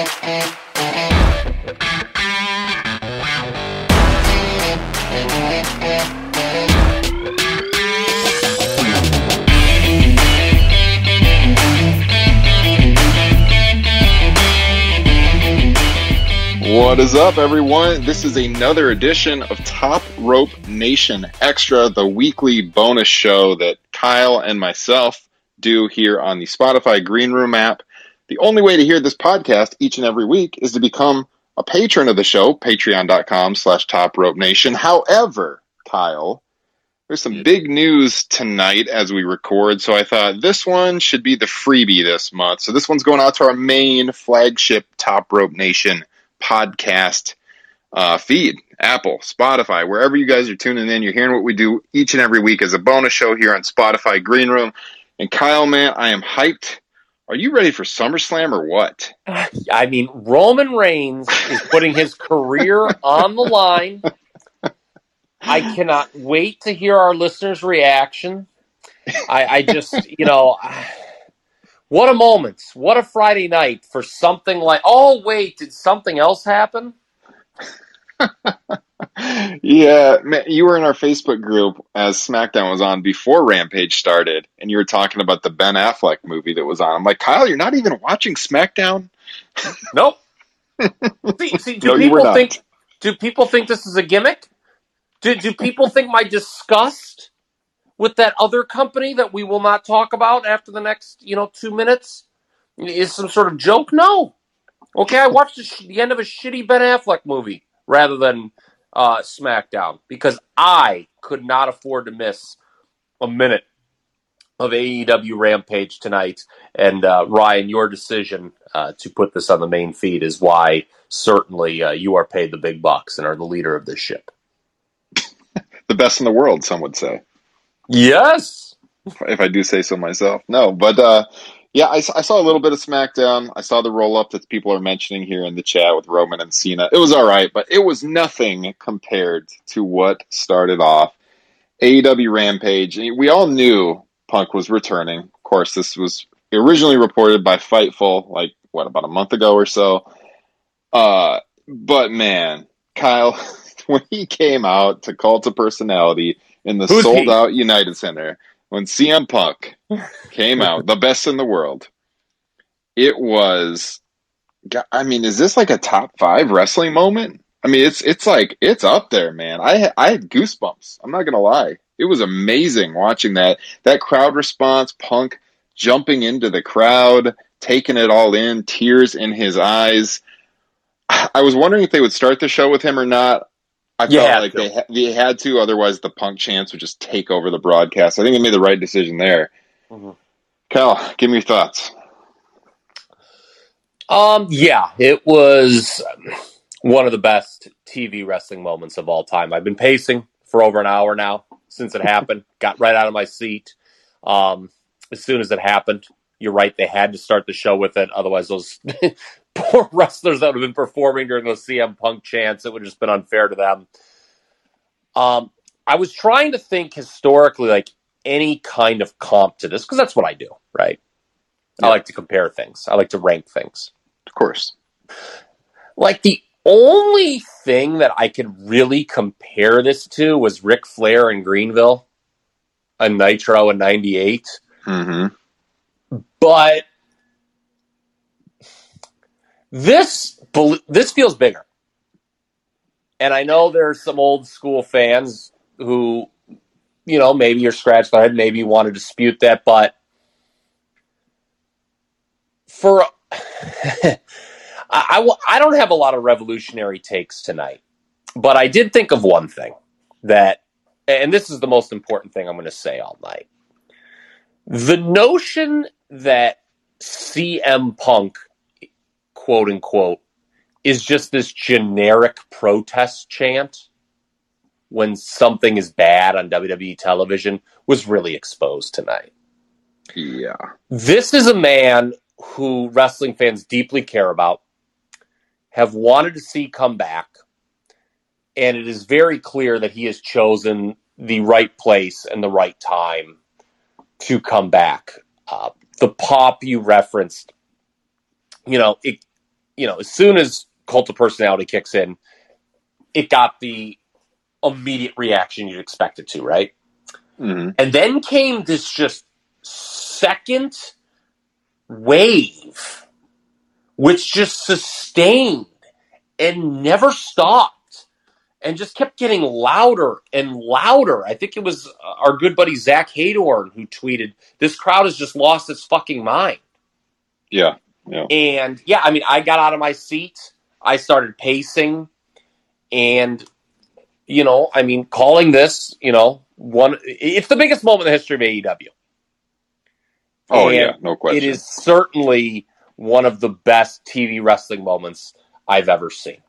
What is up, everyone? This is another edition of Top Rope Nation Extra, the weekly bonus show that Kyle and myself do here on the Spotify Green Room app. The only way to hear this podcast each and every week is to become a patron of the show, patreon.com slash top rope nation. However, Kyle, there's some big news tonight as we record, so I thought this one should be the freebie this month. So this one's going out to our main flagship Top Rope Nation podcast uh, feed Apple, Spotify, wherever you guys are tuning in. You're hearing what we do each and every week as a bonus show here on Spotify Green Room. And Kyle, man, I am hyped. Are you ready for SummerSlam or what? I mean, Roman Reigns is putting his career on the line. I cannot wait to hear our listeners' reaction. I, I just, you know, what a moment. What a Friday night for something like, oh, wait, did something else happen? yeah, man, you were in our Facebook group as SmackDown was on before Rampage started, and you were talking about the Ben Affleck movie that was on. I'm like, Kyle, you're not even watching SmackDown. Nope. see, see, do no, people think? Do people think this is a gimmick? Do do people think my disgust with that other company that we will not talk about after the next you know two minutes is some sort of joke? No. Okay, I watched the, the end of a shitty Ben Affleck movie rather than uh, SmackDown because I could not afford to miss a minute of AEW Rampage tonight. And uh, Ryan, your decision uh, to put this on the main feed is why certainly uh, you are paid the big bucks and are the leader of this ship. the best in the world, some would say. Yes. If I do say so myself. No, but uh, yeah, I, I, saw a little bit of SmackDown. I saw the roll up that people are mentioning here in the chat with Roman and Cena. It was all right, but it was nothing compared to what started off AEW Rampage. We all knew Punk was returning. Of course, this was originally reported by Fightful, like what about a month ago or so. Uh, but man, Kyle, when he came out to Cult of Personality in the sold out United Center when CM Punk came out, the best in the world, it was. I mean, is this like a top five wrestling moment? I mean, it's it's like it's up there, man. I I had goosebumps. I'm not gonna lie. It was amazing watching that that crowd response. Punk jumping into the crowd, taking it all in, tears in his eyes. I was wondering if they would start the show with him or not. I felt like they, ha- they had to, otherwise the punk chance would just take over the broadcast. I think they made the right decision there. Mm-hmm. Cal, give me your thoughts. Um, yeah, it was one of the best TV wrestling moments of all time. I've been pacing for over an hour now since it happened. Got right out of my seat. Um, as soon as it happened, you're right. They had to start the show with it. Otherwise, those poor wrestlers that would have been performing during those CM Punk chants, it would have just been unfair to them. Um, I was trying to think historically, like any kind of comp to this, because that's what I do, right? Yeah. I like to compare things. I like to rank things. Of course. Like the only thing that I could really compare this to was Ric Flair in Greenville, a Nitro in '98. Mm-hmm. But this this feels bigger, and I know there's some old school fans who, you know, maybe you're scratching their head, maybe you want to dispute that, but for I, I, I don't have a lot of revolutionary takes tonight, but I did think of one thing that, and this is the most important thing I'm going to say all night. The notion that CM Punk quote unquote, is just this generic protest chant when something is bad on WWE television was really exposed tonight. Yeah. This is a man who wrestling fans deeply care about, have wanted to see come back, and it is very clear that he has chosen the right place and the right time to come back. Uh, the pop you referenced, you know, it you know, as soon as cult of personality kicks in, it got the immediate reaction you'd expect it to, right? Mm-hmm. And then came this just second wave, which just sustained and never stopped and just kept getting louder and louder. I think it was our good buddy Zach Heydorn who tweeted, This crowd has just lost its fucking mind. Yeah. Yeah. And yeah, I mean, I got out of my seat. I started pacing. And, you know, I mean, calling this, you know, one, it's the biggest moment in the history of AEW. Oh, and yeah, no question. It is certainly one of the best TV wrestling moments I've ever seen.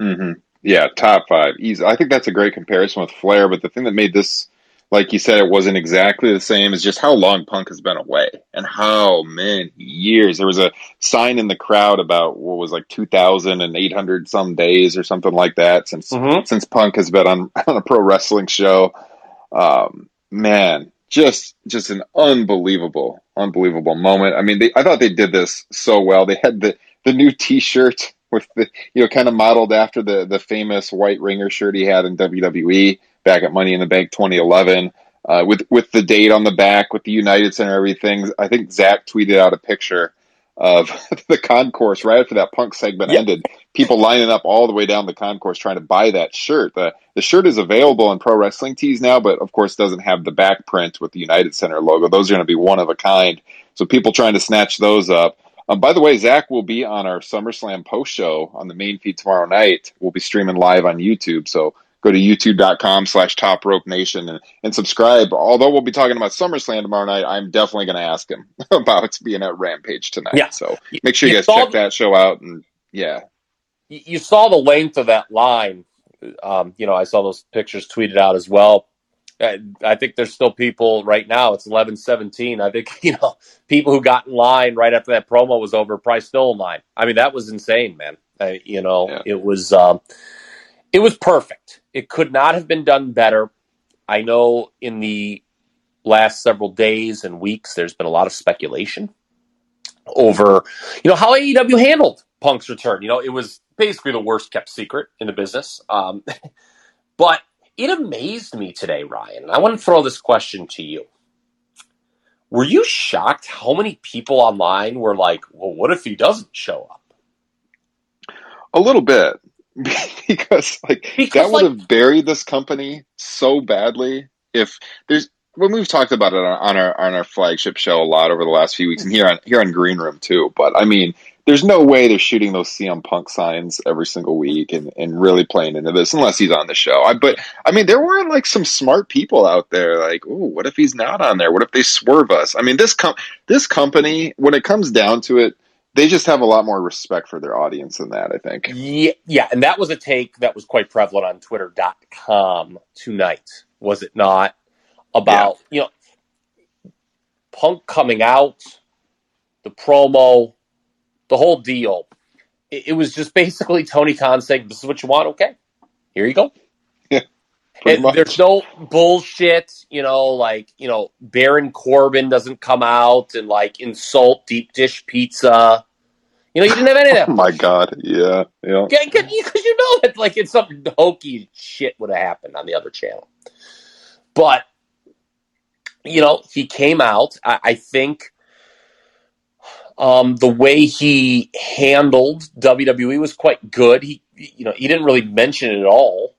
Mm-hmm. Yeah, top five. Easy. I think that's a great comparison with Flair, but the thing that made this like you said, it wasn't exactly the same as just how long Punk has been away and how many years. There was a sign in the crowd about what was like 2,800 some days or something like that since mm-hmm. since Punk has been on, on a pro wrestling show. Um, man, just just an unbelievable, unbelievable moment. I mean, they, I thought they did this so well. They had the the new T-shirt with the you know kind of modeled after the the famous white ringer shirt he had in WWE back at Money in the Bank 2011. Uh, with with the date on the back, with the United Center, everything. I think Zach tweeted out a picture of the concourse right after that punk segment yep. ended. People lining up all the way down the concourse trying to buy that shirt. The the shirt is available in pro wrestling tees now, but of course doesn't have the back print with the United Center logo. Those are going to be one of a kind. So people trying to snatch those up. Um, by the way, Zach will be on our SummerSlam post show on the main feed tomorrow night. We'll be streaming live on YouTube. So go to youtube.com slash top rope nation and, and subscribe. Although we'll be talking about SummerSlam tomorrow night, I'm definitely going to ask him about being at Rampage tonight. Yeah. So make sure you, you guys check the, that show out. And yeah. You saw the length of that line. Um, you know, I saw those pictures tweeted out as well. I, I think there's still people right now. It's 11:17. I think you know people who got in line right after that promo was over, probably still in line. I mean, that was insane, man. I, you know, yeah. it was um, it was perfect. It could not have been done better. I know in the last several days and weeks, there's been a lot of speculation over, you know, how AEW handled Punk's return. You know, it was basically the worst kept secret in the business. Um, but it amazed me today, Ryan. And I want to throw this question to you. Were you shocked how many people online were like, well, what if he doesn't show up? A little bit. because like because, that would like, have buried this company so badly if there's when we've talked about it on, on, our on our flagship show a lot over the last few weeks and here on here on Green Room too. But I mean, there's no way they're shooting those CM Punk signs every single week and, and really playing into this unless he's on the show. I, but I mean, there were like some smart people out there like, oh, what if he's not on there? What if they swerve us? I mean, this com- this company, when it comes down to it, they just have a lot more respect for their audience than that, I think. Yeah, yeah, and that was a take that was quite prevalent on twitter.com tonight, was it not? About, yeah. you know, Punk coming out, the promo, the whole deal. It, it, was just basically Tony Khan saying, This is what you want, okay. Here you go. Yeah. there's no bullshit, you know, like, you know, Baron Corbin doesn't come out and like insult deep dish pizza. You know, you didn't have any of that. oh my God. Yeah. Yeah. Because you know that like it's some hokey shit would have happened on the other channel. But, you know, he came out. I, I think um, the way he handled WWE was quite good. He, you know, he didn't really mention it at all.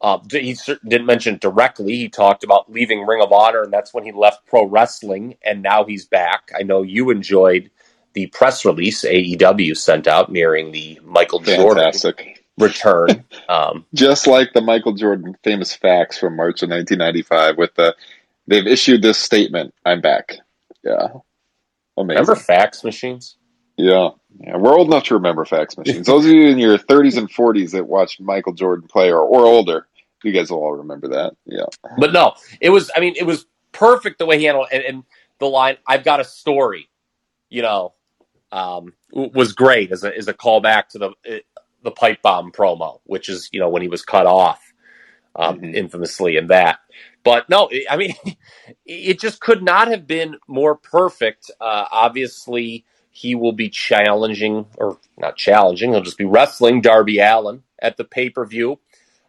Uh, he didn't mention it directly. He talked about leaving Ring of Honor, and that's when he left pro wrestling, and now he's back. I know you enjoyed the press release AEW sent out nearing the Michael Fantastic. Jordan return. Um, Just like the Michael Jordan famous facts from March of 1995 with the, they've issued this statement, I'm back. Yeah. Amazing. Remember fax machines? Yeah. Yeah, we're old enough to remember fax machines. Those of you in your 30s and 40s that watched Michael Jordan play or, or older, you guys will all remember that. Yeah. But no, it was, I mean, it was perfect the way he handled it. And, and the line, I've got a story, you know, um, was great as a, as a callback to the, the pipe bomb promo, which is, you know, when he was cut off um, mm-hmm. infamously in that. But no, I mean, it just could not have been more perfect. Uh, obviously, he will be challenging, or not challenging, he'll just be wrestling Darby Allin at the pay per view.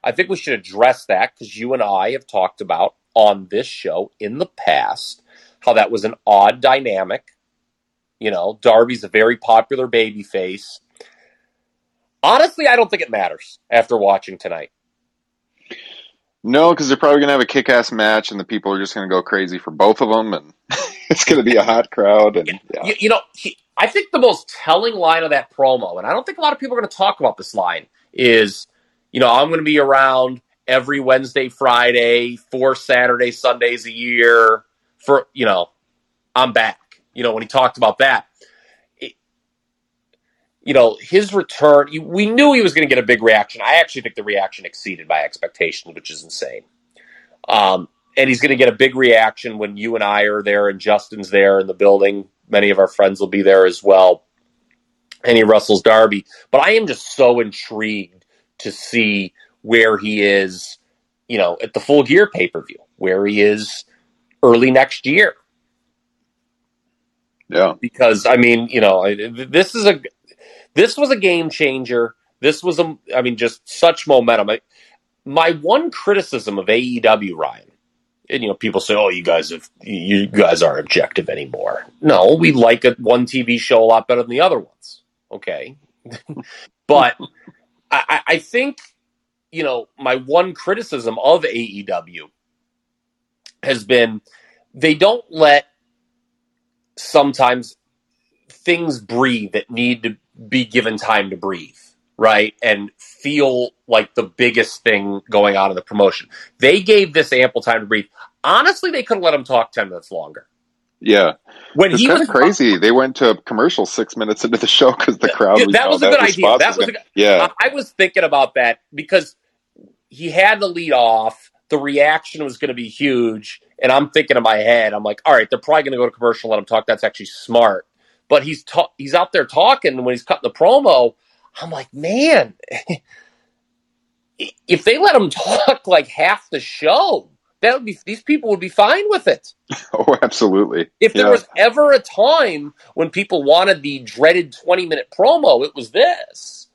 I think we should address that because you and I have talked about on this show in the past how that was an odd dynamic. You know, Darby's a very popular baby face. Honestly, I don't think it matters after watching tonight. No, because they're probably going to have a kick ass match and the people are just going to go crazy for both of them. And it's going to be a hot crowd. And yeah. you, you, know, he, I think the most telling line of that promo, and I don't think a lot of people are going to talk about this line, is, you know, I'm going to be around every Wednesday, Friday, four Saturday, Sundays a year for, you know, I'm back. You know, when he talked about that, it, you know, his return, we knew he was going to get a big reaction. I actually think the reaction exceeded my expectations, which is insane. Um, and he's going to get a big reaction when you and I are there and Justin's there in the building. Many of our friends will be there as well. And he wrestles Darby. But I am just so intrigued to see where he is, you know, at the full gear pay per view, where he is early next year. Yeah. Because, I mean, you know, this is a. This was a game changer. This was a, I mean, just such momentum. I, my one criticism of AEW, Ryan, and you know people say oh you guys have you guys aren't objective anymore. No we like a, one tv show a lot better than the other ones. Okay. But I, I think you know my one criticism of aew has been they don't let sometimes things breathe that need to be given time to breathe right and feel like the biggest thing going on in the promotion. They gave this ample time to breathe. Honestly, they could have let him talk 10 minutes longer. Yeah. When it's he was crazy, they went to a commercial six minutes into the show because the crowd. Was, that was a good idea. That was a, good, yeah. I was thinking about that because he had to lead off. The reaction was going to be huge, and I'm thinking in my head, I'm like, all right, they're probably going to go to commercial, let him talk. That's actually smart. But he's ta- he's out there talking, and when he's cutting the promo, I'm like, man, if they let him talk like half the show, that would be these people would be fine with it. Oh, absolutely. If there yeah. was ever a time when people wanted the dreaded 20 minute promo, it was this.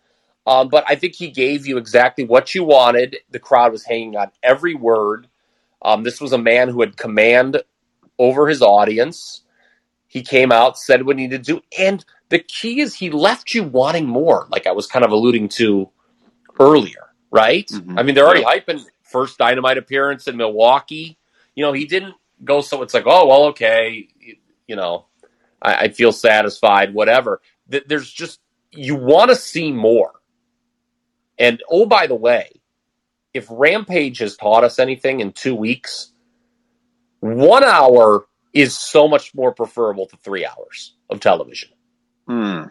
Um, but I think he gave you exactly what you wanted. The crowd was hanging on every word. Um, this was a man who had command over his audience. He came out, said what he needed to do, and the key is he left you wanting more, like I was kind of alluding to earlier, right? Mm-hmm. I mean, they're already hyping first dynamite appearance in Milwaukee. You know, he didn't go so it's like, oh, well, okay, you know, I, I feel satisfied, whatever. There's just, you want to see more. And oh, by the way, if Rampage has taught us anything in two weeks, one hour is so much more preferable to three hours of television. Hmm.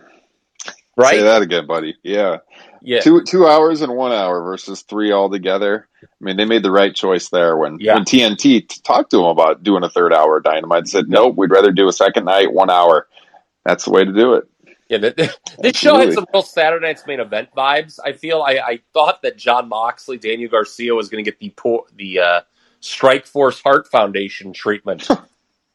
Right? Say that again, buddy. Yeah. Yeah. Two two hours and one hour versus three altogether. I mean, they made the right choice there when yeah. when TNT t- talked to them about doing a third hour dynamite. Said, nope, we'd rather do a second night, one hour. That's the way to do it. Yeah, the, this show had some real Saturday Night's main event vibes. I feel I, I thought that Jon Moxley, Daniel Garcia was going to get the the uh, Strike Force Heart Foundation treatment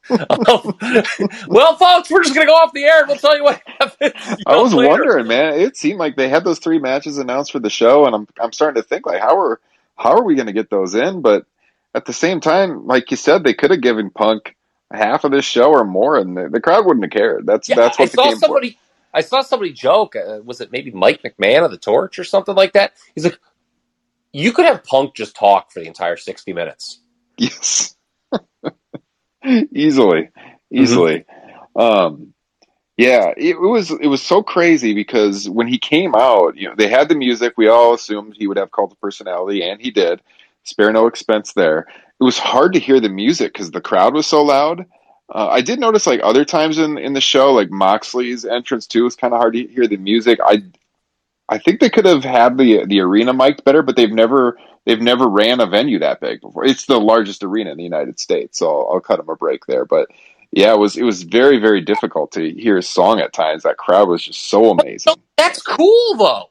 well, folks, we're just going to go off the air and we'll tell you what happens. I was later. wondering, man. It seemed like they had those three matches announced for the show, and I'm I'm starting to think like, how are how are we going to get those in? But at the same time, like you said, they could have given Punk half of this show or more, and the, the crowd wouldn't have cared. That's yeah, that's what I saw somebody. For. I saw somebody joke. Uh, was it maybe Mike McMahon of the Torch or something like that? He's like, you could have Punk just talk for the entire sixty minutes. Yes. Easily, easily. Mm-hmm. Um, yeah, it, was it was so crazy because when he came out, you know, they had the music. We all assumed he would have cult of personality, and he did. Spare no expense there. It was hard to hear the music because the crowd was so loud. Uh, I did notice like other times in in the show, like Moxley's entrance too, was kind of hard to hear the music. I I think they could have had the the arena mic'd better, but they've never they've never ran a venue that big before. It's the largest arena in the United States, so I'll, I'll cut them a break there. But yeah, it was it was very very difficult to hear his song at times. That crowd was just so amazing. That's cool though.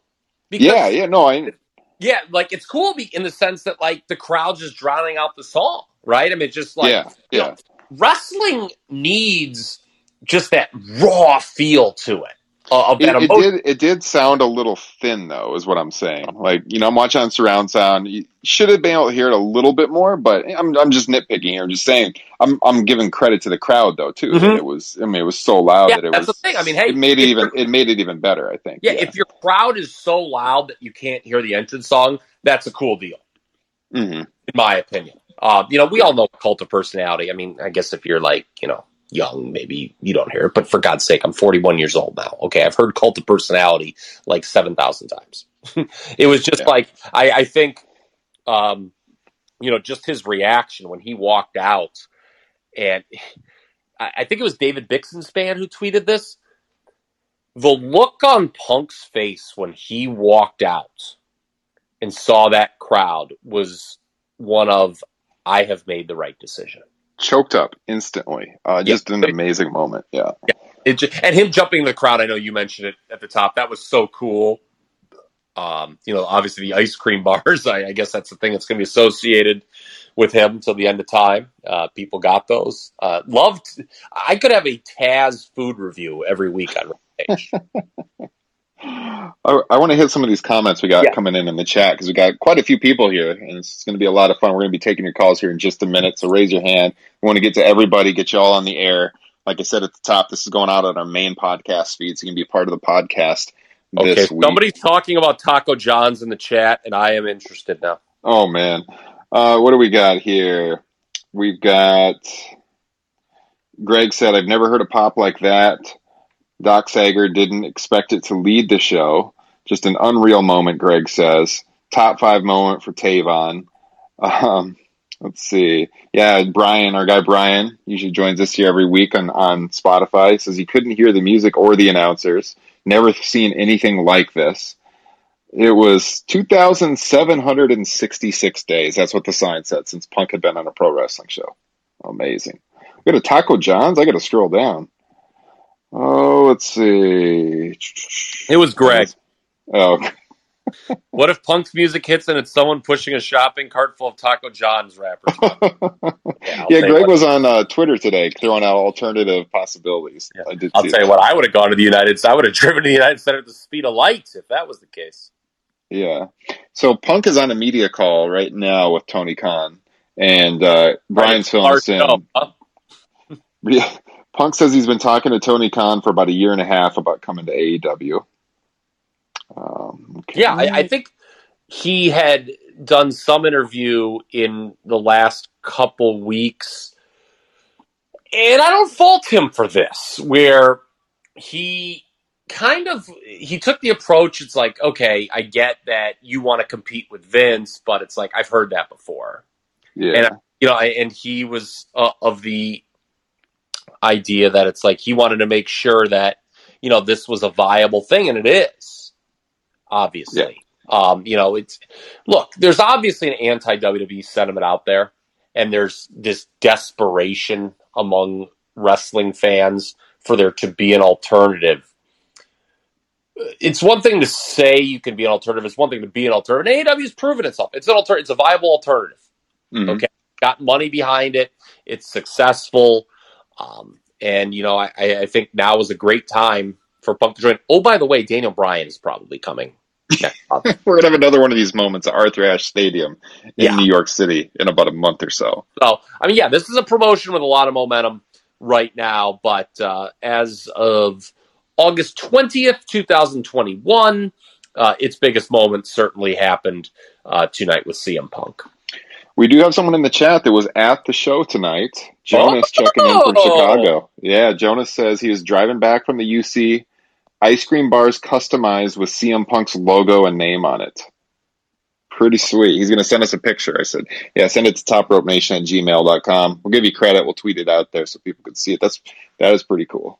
yeah, yeah, no, I. Yeah, like it's cool in the sense that like the crowd just drowning out the song, right? I mean, just like yeah, yeah. Know, wrestling needs just that raw feel to it. It, it, did. It did sound a little thin, though, is what I'm saying. Like you know, I'm watching on surround sound. You should have been able to hear it a little bit more, but I'm I'm just nitpicking here. I'm just saying. I'm I'm giving credit to the crowd though too. Mm-hmm. It was. I mean, it was so loud yeah, that it that's was. the thing. I mean, hey, it made it even. It made it even better. I think. Yeah, yeah, if your crowd is so loud that you can't hear the entrance song, that's a cool deal. Mm-hmm. In my opinion, uh, you know, we all know cult of personality. I mean, I guess if you're like, you know, young, maybe you don't hear it, but for God's sake, I'm 41 years old now. Okay, I've heard Cult of Personality like 7,000 times. it was just yeah. like, I, I think, um, you know, just his reaction when he walked out, and I, I think it was David Bixenspan who tweeted this. The look on Punk's face when he walked out and saw that crowd was one of, I have made the right decision choked up instantly. Uh, just an amazing moment. Yeah. yeah. It just, and him jumping in the crowd. I know you mentioned it at the top. That was so cool. Um, you know, obviously the ice cream bars. I, I guess that's the thing that's going to be associated with him till the end of time. Uh, people got those. Uh, loved. I could have a Taz food review every week on page. I, I want to hit some of these comments we got yeah. coming in in the chat because we got quite a few people here, and it's going to be a lot of fun. We're going to be taking your calls here in just a minute, so raise your hand. We want to get to everybody, get you all on the air. Like I said at the top, this is going out on our main podcast feed, so you can be a part of the podcast. Okay, somebody's talking about Taco John's in the chat, and I am interested now. Oh man, uh, what do we got here? We've got Greg said, "I've never heard a pop like that." Doc Sager didn't expect it to lead the show. Just an unreal moment, Greg says. Top five moment for Tavon. Um, let's see. Yeah, Brian, our guy Brian, usually joins us here every week on, on Spotify. Says he couldn't hear the music or the announcers. Never seen anything like this. It was 2,766 days. That's what the sign said since Punk had been on a pro wrestling show. Amazing. We got a Taco John's. I got to scroll down. Oh, let's see. It was Greg. Oh. what if Punk's music hits and it's someone pushing a shopping cart full of Taco John's wrappers? yeah, yeah Greg was on uh, Twitter today throwing out alternative possibilities. Yeah. I did. I'll tell that. you what. I would have gone to the United. States. I would have driven to the United Center at the speed of light if that was the case. Yeah. So Punk is on a media call right now with Tony Khan, and uh, us in. Huh? Yeah. Punk says he's been talking to Tony Khan for about a year and a half about coming to AEW. Um, okay. Yeah, I, I, think he had done some interview in the last couple weeks, and I don't fault him for this, where he kind of he took the approach. It's like, okay, I get that you want to compete with Vince, but it's like I've heard that before. Yeah, and you know, and he was uh, of the idea that it's like he wanted to make sure that you know this was a viable thing, and it is obviously. Yeah. Um, you know, it's look. There's obviously an anti WWE sentiment out there, and there's this desperation among wrestling fans for there to be an alternative. It's one thing to say you can be an alternative. It's one thing to be an alternative. AEW's proven itself. It's an alter. It's a viable alternative. Mm-hmm. Okay, got money behind it. It's successful. Um, and you know, I, I think now is a great time for Punk to join. Oh, by the way, Daniel Bryan is probably coming. We're gonna have another one of these moments at Arthur Ashe Stadium in yeah. New York City in about a month or so. So, I mean, yeah, this is a promotion with a lot of momentum right now. But uh, as of August twentieth, two thousand twenty-one, uh, its biggest moment certainly happened uh, tonight with CM Punk. We do have someone in the chat that was at the show tonight. Jonas oh! checking in from oh! Chicago. Yeah, Jonas says he was driving back from the UC. Ice cream bars customized with CM Punk's logo and name on it. Pretty sweet. He's going to send us a picture. I said, yeah, send it to topropnation at gmail.com. We'll give you credit. We'll tweet it out there so people can see it. That's, that is pretty cool.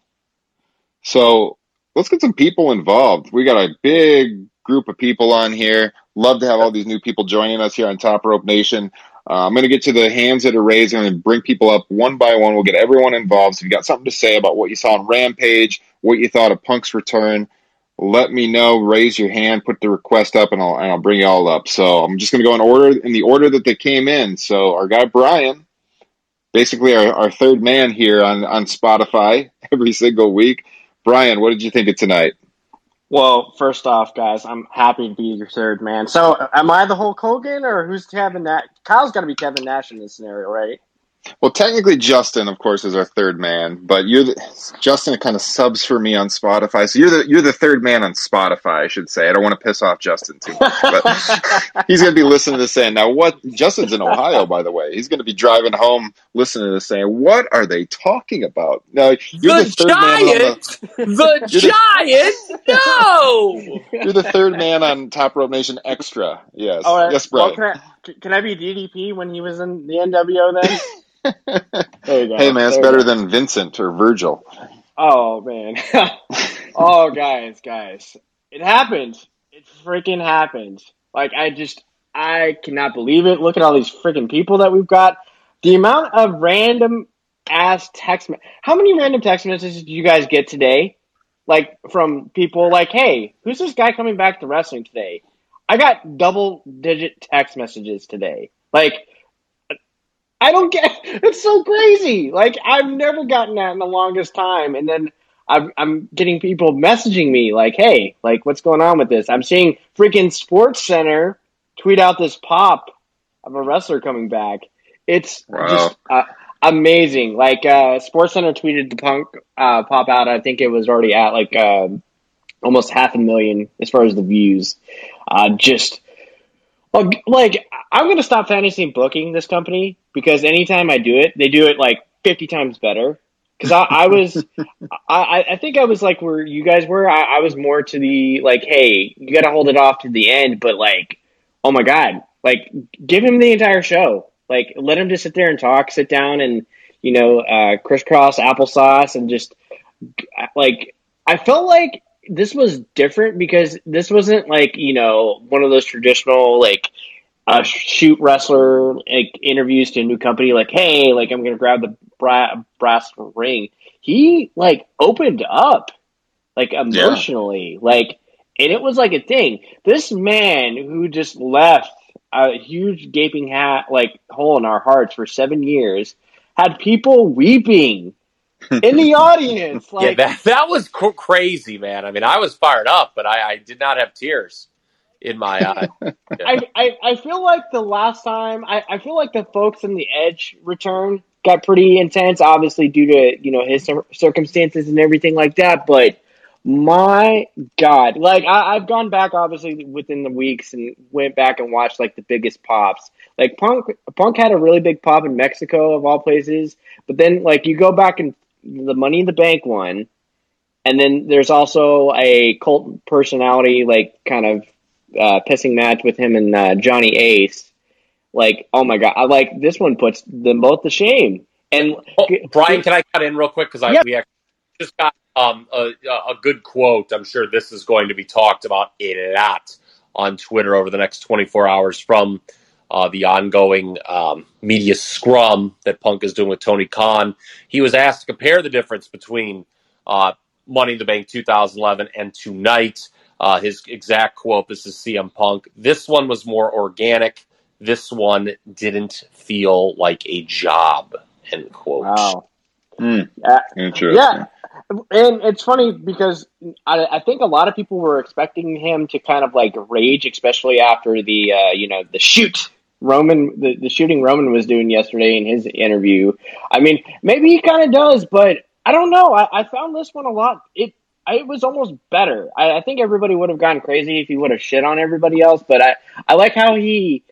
So let's get some people involved. We got a big group of people on here. Love to have all these new people joining us here on Top Rope Nation. Uh, I'm going to get to the hands that are raised. I'm going to bring people up one by one. We'll get everyone involved. So if you got something to say about what you saw on Rampage, what you thought of Punk's return, let me know. Raise your hand, put the request up, and I'll, and I'll bring you all up. So I'm just going to go in order in the order that they came in. So our guy Brian, basically our, our third man here on, on Spotify every single week. Brian, what did you think of tonight? Well, first off, guys, I'm happy to be your third man. So, am I the Hulk Hogan, or who's Kevin Nash? Kyle's got to be Kevin Nash in this scenario, right? Well, technically, Justin, of course, is our third man, but you're the, Justin kind of subs for me on Spotify. So you're the you're the third man on Spotify, I should say. I don't want to piss off Justin too much, but he's going to be listening to this saying, "Now, what?" Justin's in Ohio, by the way. He's going to be driving home, listening to this saying, "What are they talking about?" No, you're the, the third giant, man on the, the giant. The, no, you're the third man on Top Rope Nation Extra. Yes, yes, Brian. Well, can, I, be DDP when he was in the NWO then? Hey man, it's better than Vincent or Virgil. Oh man. oh guys, guys. It happened. It freaking happened. Like I just I cannot believe it. Look at all these freaking people that we've got. The amount of random ass text me- How many random text messages did you guys get today? Like from people like, "Hey, who's this guy coming back to wrestling today?" I got double digit text messages today. Like I don't get. It's so crazy. Like I've never gotten that in the longest time, and then I'm, I'm getting people messaging me like, "Hey, like, what's going on with this?" I'm seeing freaking Sports Center tweet out this pop of a wrestler coming back. It's wow. just uh, amazing. Like uh, Sports Center tweeted the punk uh, pop out. I think it was already at like uh, almost half a million as far as the views. Uh, just like I'm to stop fantasy booking this company because anytime I do it, they do it like 50 times better. Because I, I, was, I, I think I was like where you guys were. I, I was more to the like, hey, you got to hold it off to the end, but like, oh my god, like give him the entire show. Like let him just sit there and talk, sit down and you know uh, crisscross applesauce and just like I felt like this was different because this wasn't like you know one of those traditional like uh, shoot wrestler like interviews to a new company like hey like i'm gonna grab the bra- brass ring he like opened up like emotionally yeah. like and it was like a thing this man who just left a huge gaping hat like hole in our hearts for seven years had people weeping in the audience. Like, yeah, that that was cr- crazy, man. I mean, I was fired up, but I, I did not have tears in my eye. Yeah. I, I, I feel like the last time I, I feel like the folks in the Edge return got pretty intense, obviously due to you know his circumstances and everything like that. But my God, like I, I've gone back obviously within the weeks and went back and watched like the biggest pops. Like Punk, Punk had a really big pop in Mexico of all places, but then like you go back and the Money in the Bank one, and then there's also a cult personality like kind of uh, pissing match with him and uh, Johnny Ace. Like, oh my god, I like this one puts them both to shame. And oh, Brian, can I cut in real quick because I we just got um, a, a good quote. I'm sure this is going to be talked about a lot on Twitter over the next 24 hours from uh, the ongoing um, media scrum that Punk is doing with Tony Khan. He was asked to compare the difference between uh, Money in the Bank 2011 and tonight. Uh, his exact quote this is CM Punk. This one was more organic. This one didn't feel like a job. End quote. Wow. Mm. Uh, Interesting. Yeah. And it's funny because I, I, think a lot of people were expecting him to kind of like rage, especially after the uh, you know the shoot Roman, the, the shooting Roman was doing yesterday in his interview. I mean, maybe he kind of does, but I don't know. I, I, found this one a lot. It it was almost better. I, I think everybody would have gone crazy if he would have shit on everybody else, but I I like how he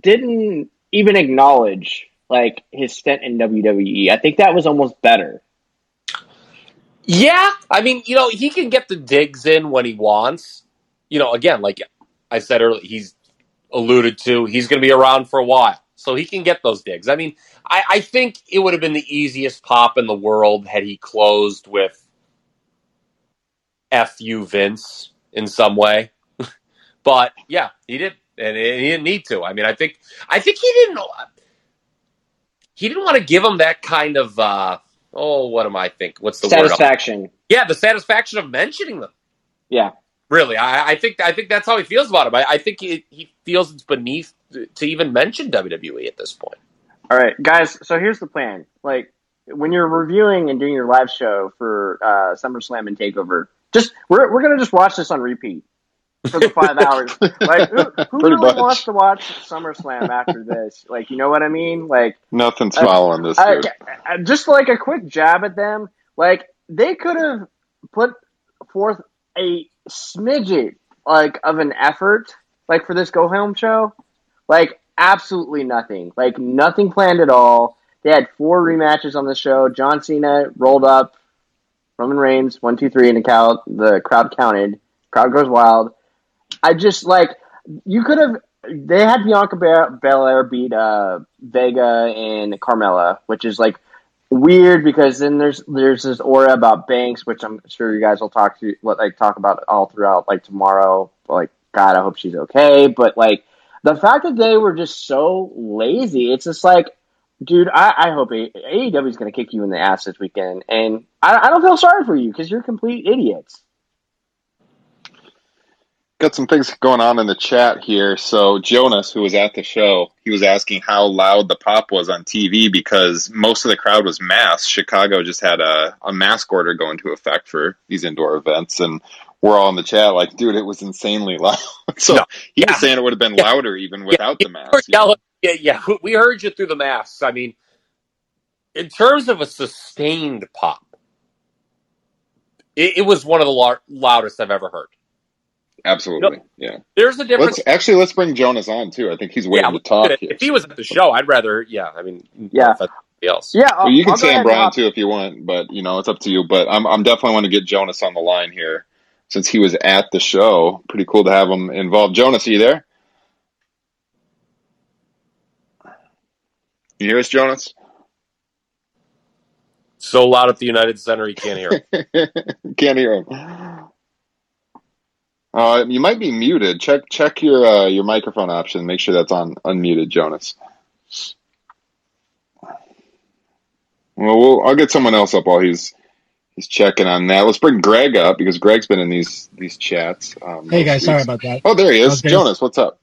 didn't even acknowledge like his stint in WWE. I think that was almost better. Yeah, I mean, you know, he can get the digs in when he wants. You know, again, like I said earlier, he's alluded to, he's going to be around for a while. So he can get those digs. I mean, I, I think it would have been the easiest pop in the world had he closed with "fu Vince, in some way. but yeah, he did. And he didn't need to. I mean, I think I think he didn't he didn't want to give him that kind of uh, oh, what am I think? What's the satisfaction? Word? Yeah, the satisfaction of mentioning them. Yeah. Really, I, I, think I think that's how he feels about him. I, I think he, he feels it's beneath to even mention WWE at this point. All right, guys. So here's the plan. Like when you're reviewing and doing your live show for uh, SummerSlam and Takeover, just we're we're gonna just watch this on repeat for the five hours. Like who, who really much. wants to watch SummerSlam after this? Like you know what I mean? Like nothing's uh, following this. Uh, just like a quick jab at them. Like they could have put forth a smidget like of an effort like for this go home show. Like absolutely nothing. Like nothing planned at all. They had four rematches on the show. John Cena rolled up, Roman Reigns, one, two, three, and the crowd the crowd counted. Crowd goes wild. I just like you could have. They had Bianca Belair beat uh, Vega and Carmella, which is like weird because then there's there's this aura about Banks, which I'm sure you guys will talk to like talk about all throughout like tomorrow. Like God, I hope she's okay. But like the fact that they were just so lazy, it's just like, dude, I, I hope AEW is going to kick you in the ass this weekend, and I, I don't feel sorry for you because you're complete idiots. Got some things going on in the chat here. So Jonas, who was at the show, he was asking how loud the pop was on TV because most of the crowd was masked. Chicago just had a, a mask order go into effect for these indoor events, and we're all in the chat like, dude, it was insanely loud. so no, he yeah. was saying it would have been louder even without yeah, the mask. Yeah, yeah, we heard you through the masks. I mean, in terms of a sustained pop, it, it was one of the loudest I've ever heard. Absolutely, you know, yeah. There's a difference. Let's, actually, let's bring Jonas on too. I think he's waiting yeah, to talk. If he was at the show, I'd rather. Yeah, I mean, yeah. Else. Yeah, well, you can I'll say Brian too if you want, but you know it's up to you. But I'm I'm definitely want to get Jonas on the line here since he was at the show. Pretty cool to have him involved. Jonas, are you there? You hear us, Jonas? So loud at the United Center, he can't hear. can't hear him. Uh, you might be muted. Check check your uh, your microphone option. Make sure that's on unmuted, Jonas. Well, we'll I'll get someone else up while he's he's checking on that. Let's bring Greg up because Greg's been in these these chats. Um, hey guys, sorry about that. Oh, there he is, Jonas. What's up?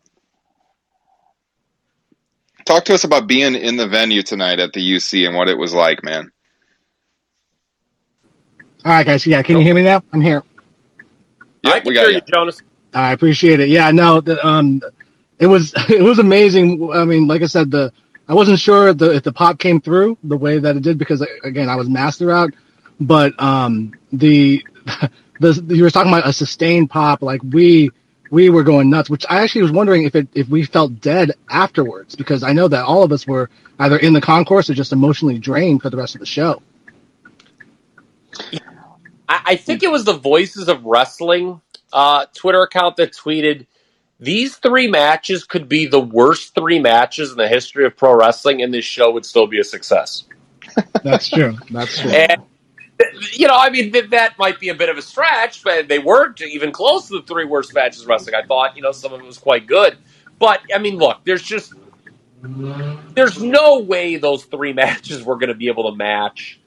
Talk to us about being in the venue tonight at the UC and what it was like, man. All right, guys. Yeah, can you hear me now? I'm here. Yeah, we got you. you, Jonas. I appreciate it. Yeah, no, the, um, it was it was amazing. I mean, like I said, the I wasn't sure the, if the pop came through the way that it did because again I was master out, but um, the the you were talking about a sustained pop like we we were going nuts, which I actually was wondering if it if we felt dead afterwards because I know that all of us were either in the concourse or just emotionally drained for the rest of the show. I, think it was the Voices of Wrestling uh, Twitter account that tweeted these three matches could be the worst three matches in the history of pro wrestling, and this show would still be a success. That's true. That's true. And you know, I mean, that might be a bit of a stretch, but they weren't even close to the three worst matches wrestling. I thought, you know, some of it was quite good. But, I mean, look, there's just, there's no way those three matches were going to be able to match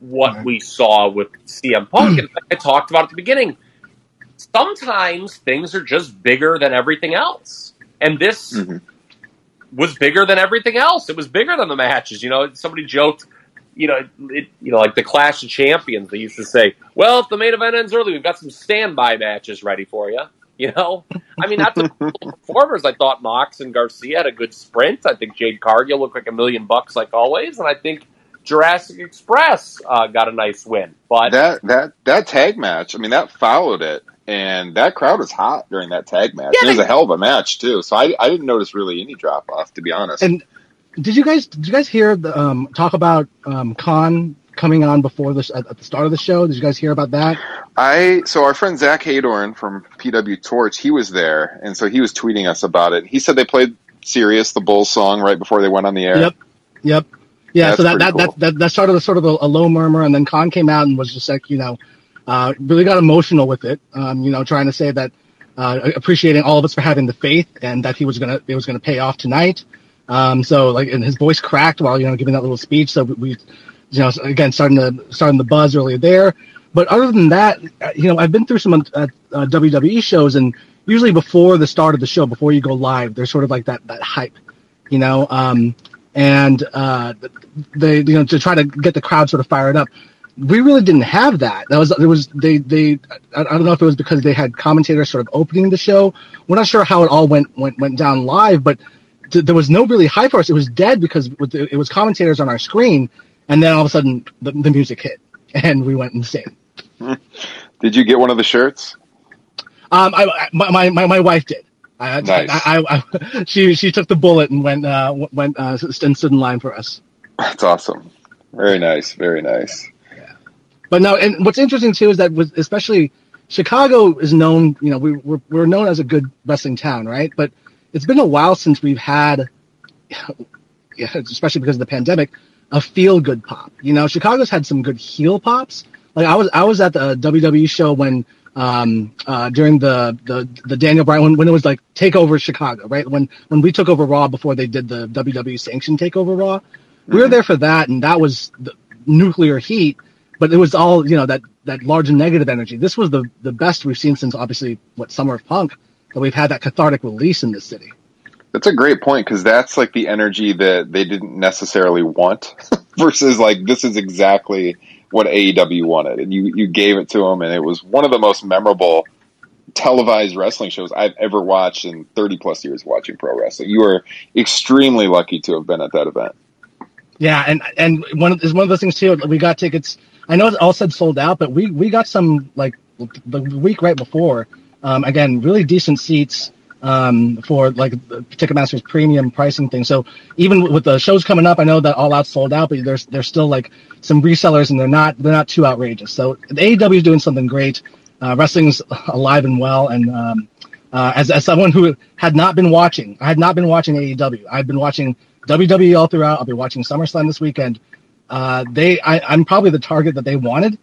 what we saw with CM Punk. and I talked about at the beginning, sometimes things are just bigger than everything else. And this mm-hmm. was bigger than everything else. It was bigger than the matches. You know, somebody joked, you know, it, you know, like the Clash of Champions. They used to say, "Well, if the main event ends early, we've got some standby matches ready for you." You know, I mean, not the performers. I thought Mox and Garcia had a good sprint. I think Jade Cargill looked like a million bucks, like always, and I think Jurassic Express uh, got a nice win. But that that that tag match, I mean, that followed it, and that crowd was hot during that tag match. Yeah, it was a hell of a match too. So I I didn't notice really any drop off, to be honest. And did you guys did you guys hear the um, talk about um, Khan coming on before this at, the start of the show? Did you guys hear about that? I so our friend Zach Heydorn from PW Torch, he was there, and so he was tweeting us about it. He said they played "Sirius," the Bulls song, right before they went on the air. Yep, yep, yeah. That's so that that, cool. that, that that started a sort of a, a, low murmur, and then Khan came out and was just like, you know, uh, really got emotional with it. Um, you know, trying to say that uh, appreciating all of us for having the faith, and that he was gonna it was gonna pay off tonight. Um, so like, and his voice cracked while you know giving that little speech. So we, you know, again starting the starting the buzz earlier there. But other than that, you know, I've been through some uh, uh, WWE shows, and usually before the start of the show, before you go live, there's sort of like that that hype, you know. Um, and uh, they you know to try to get the crowd sort of fired up. We really didn't have that. That was there was they they I, don't know if it was because they had commentators sort of opening the show. We're not sure how it all went went went down live, but th- there was no really hype for us. It was dead because it was commentators on our screen, and then all of a sudden the, the music hit, and we went insane. Did you get one of the shirts? Um, I, my, my, my wife did. I, nice. I, I, I, she she took the bullet and went uh, went uh, and stood in line for us. That's awesome. Very nice. Very nice. Yeah. But no, and what's interesting too is that with especially Chicago is known. You know, we we're, we're known as a good wrestling town, right? But it's been a while since we've had, yeah, especially because of the pandemic, a feel good pop. You know, Chicago's had some good heel pops. Like I was I was at the WWE show when um, uh, during the, the, the Daniel Bryan when, when it was like Takeover Chicago, right? When when we took over Raw before they did the WWE sanction Takeover Raw, mm-hmm. we were mm-hmm. there for that, and that was the nuclear heat. But it was all you know that that large negative energy. This was the the best we've seen since obviously what Summer of Punk that we've had that cathartic release in this city. That's a great point because that's like the energy that they didn't necessarily want versus like this is exactly what AEW wanted, and you you gave it to them, and it was one of the most memorable televised wrestling shows I've ever watched in 30 plus years watching pro wrestling. You were extremely lucky to have been at that event. Yeah, and and one is one of those things too. We got tickets. I know it all said sold out, but we we got some like the week right before. Um, again, really decent seats um, for like Ticketmaster's premium pricing thing. So even with the shows coming up, I know that All Out sold out, but there's there's still like some resellers, and they're not they're not too outrageous. So the AEW is doing something great. Uh, wrestling's alive and well, and um, uh, as as someone who had not been watching, I had not been watching AEW. I've been watching WWE all throughout. I'll be watching SummerSlam this weekend. Uh, they, I, I'm probably the target that they wanted,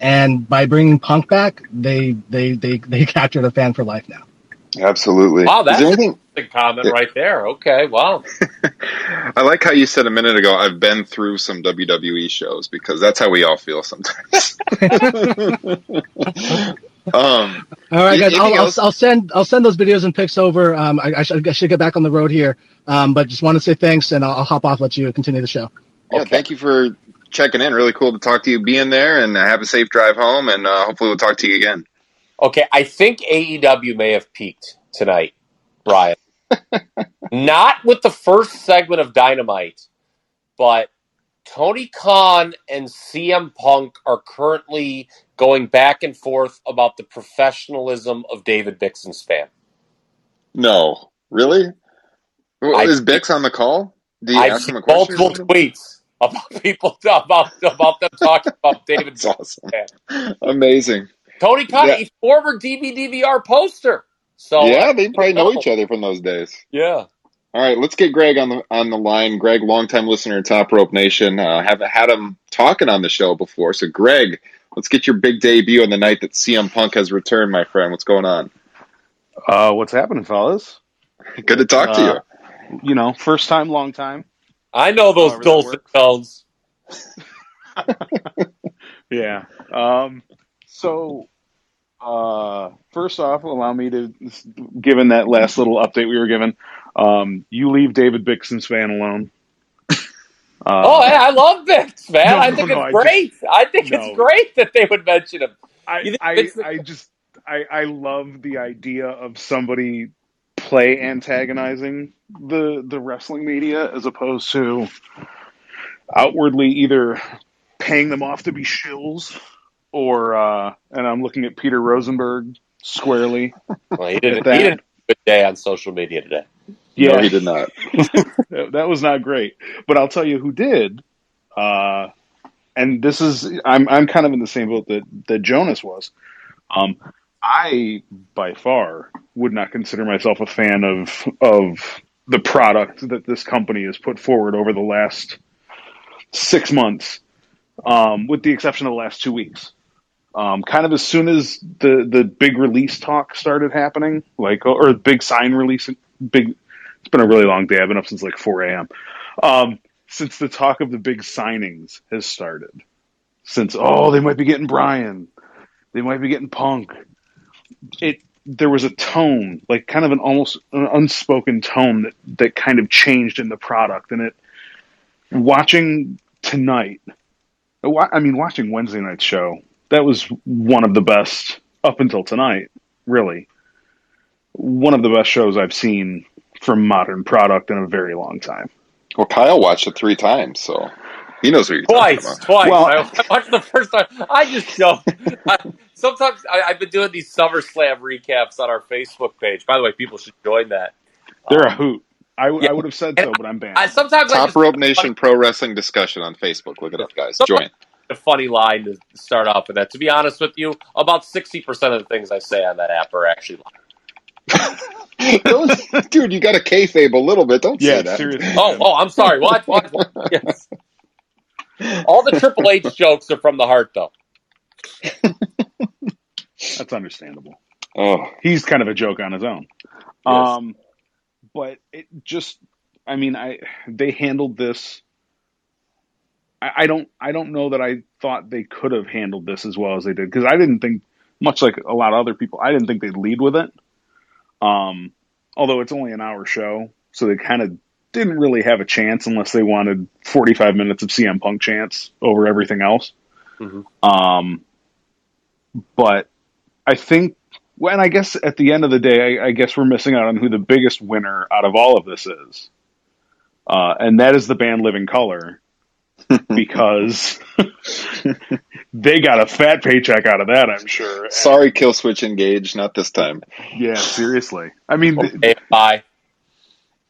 and by bringing Punk back, they they they they captured a fan for life now. Absolutely. Wow, that's anything... a comment yeah. right there. Okay, wow. I like how you said a minute ago. I've been through some WWE shows because that's how we all feel sometimes. um, all right, guys. I'll, I'll, I'll, send I'll send those videos and pics over. Um, I, I, should, I, should, get back on the road here, um, but just want to say thanks, and I'll, I'll hop off. Let you continue the show. Yeah, okay. thank you for checking in. Really cool to talk to you, being there, and have a safe drive home. And uh, hopefully, we'll talk to you again. Okay, I think AEW may have peaked tonight, Brian. Not with the first segment of Dynamite, but Tony Khan and CM Punk are currently going back and forth about the professionalism of David Bixenspan. No, really? Is Bix on the call? Do you I've ask him a question? Multiple tweets about people about about them talking about David. That's awesome. Fan. Amazing. Tony Khan, yeah. a former DVDVR poster. So yeah, they probably know each other from those days. Yeah. All right, let's get Greg on the on the line. Greg, longtime listener to Top Rope Nation, uh, haven't had him talking on the show before. So, Greg, let's get your big debut on the night that CM Punk has returned, my friend. What's going on? Uh, what's happening, fellas? Good to talk uh, to you. You know, first time, long time. I know those dulcet tones. yeah. Um, so, uh, first off, allow me to, given that last little update we were given, um, you leave David Bixenspan alone. Uh, oh, hey, I love Bix, man. No, I think no, it's no, great. I, just, I think it's great that they would mention him. I, I, I just, I, I love the idea of somebody play antagonizing the the wrestling media as opposed to outwardly either paying them off to be shills or uh, and I'm looking at Peter Rosenberg squarely. Well, he didn't. He didn't a good day on social media today. Yeah, no, he did not. that was not great. But I'll tell you who did. Uh, and this is I'm I'm kind of in the same boat that that Jonas was. Um, I by far would not consider myself a fan of of the product that this company has put forward over the last six months, um, with the exception of the last two weeks. Um, kind of as soon as the the big release talk started happening, like or big sign release, big. It's been a really long day. I've been up since like 4 a.m. Um, since the talk of the big signings has started, since oh they might be getting Brian, they might be getting Punk. It there was a tone, like kind of an almost an unspoken tone that that kind of changed in the product, and it watching tonight, I mean, watching Wednesday night's show, that was one of the best up until tonight, really. One of the best shows I've seen from modern product in a very long time. Well, Kyle watched it three times, so he knows what you're twice, talking about. Twice, twice. I watched the first time. I just don't. I, sometimes I, have been doing these SummerSlam recaps on our Facebook page. By the way, people should join that. They're um, a hoot. I, yeah. I would have said so, but I'm banned. I, sometimes Top Rope Nation Pro Wrestling discussion on Facebook. Look it up, guys. Join. A funny line to start off with that. To be honest with you, about sixty percent of the things I say on that app are actually Those, dude, you got to kayfabe a little bit. Don't yeah, say that. Seriously. Oh, oh, I'm sorry. What? What? what? Yes. All the Triple H jokes are from the heart, though. That's understandable. Oh, he's kind of a joke on his own. Yes. Um, but it just, I mean, I they handled this. I, I don't, I don't know that I thought they could have handled this as well as they did because I didn't think, much like a lot of other people, I didn't think they'd lead with it. Um, although it's only an hour show, so they kind of didn't really have a chance unless they wanted 45 minutes of CM Punk chance over everything else. Mm-hmm. Um, but I think, well, and I guess at the end of the day, I, I, guess we're missing out on who the biggest winner out of all of this is. Uh, and that is the band Living Colour because they got a fat paycheck out of that, I'm sure. Sorry, kill switch Engage, not this time. Yeah, seriously. I mean, okay, bye.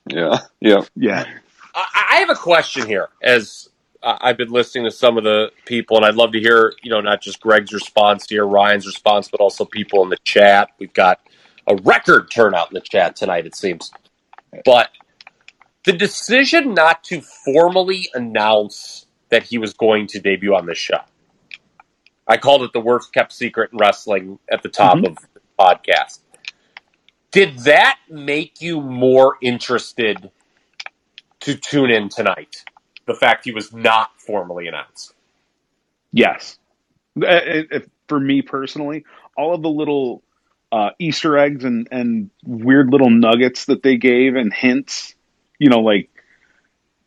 Yeah, yeah, yeah. I, have a question here. As I've been listening to some of the people, and I'd love to hear, you know, not just Greg's response here, Ryan's response, but also people in the chat. We've got a record turnout in the chat tonight, it seems. But the decision not to formally announce that he was going to debut on this show. I called it the worst kept secret in wrestling at the top mm-hmm. of the podcast. Did that make you more interested to tune in tonight? The fact he was not formally announced. Yes. For me personally, all of the little uh, Easter eggs and, and weird little nuggets that they gave and hints, you know, like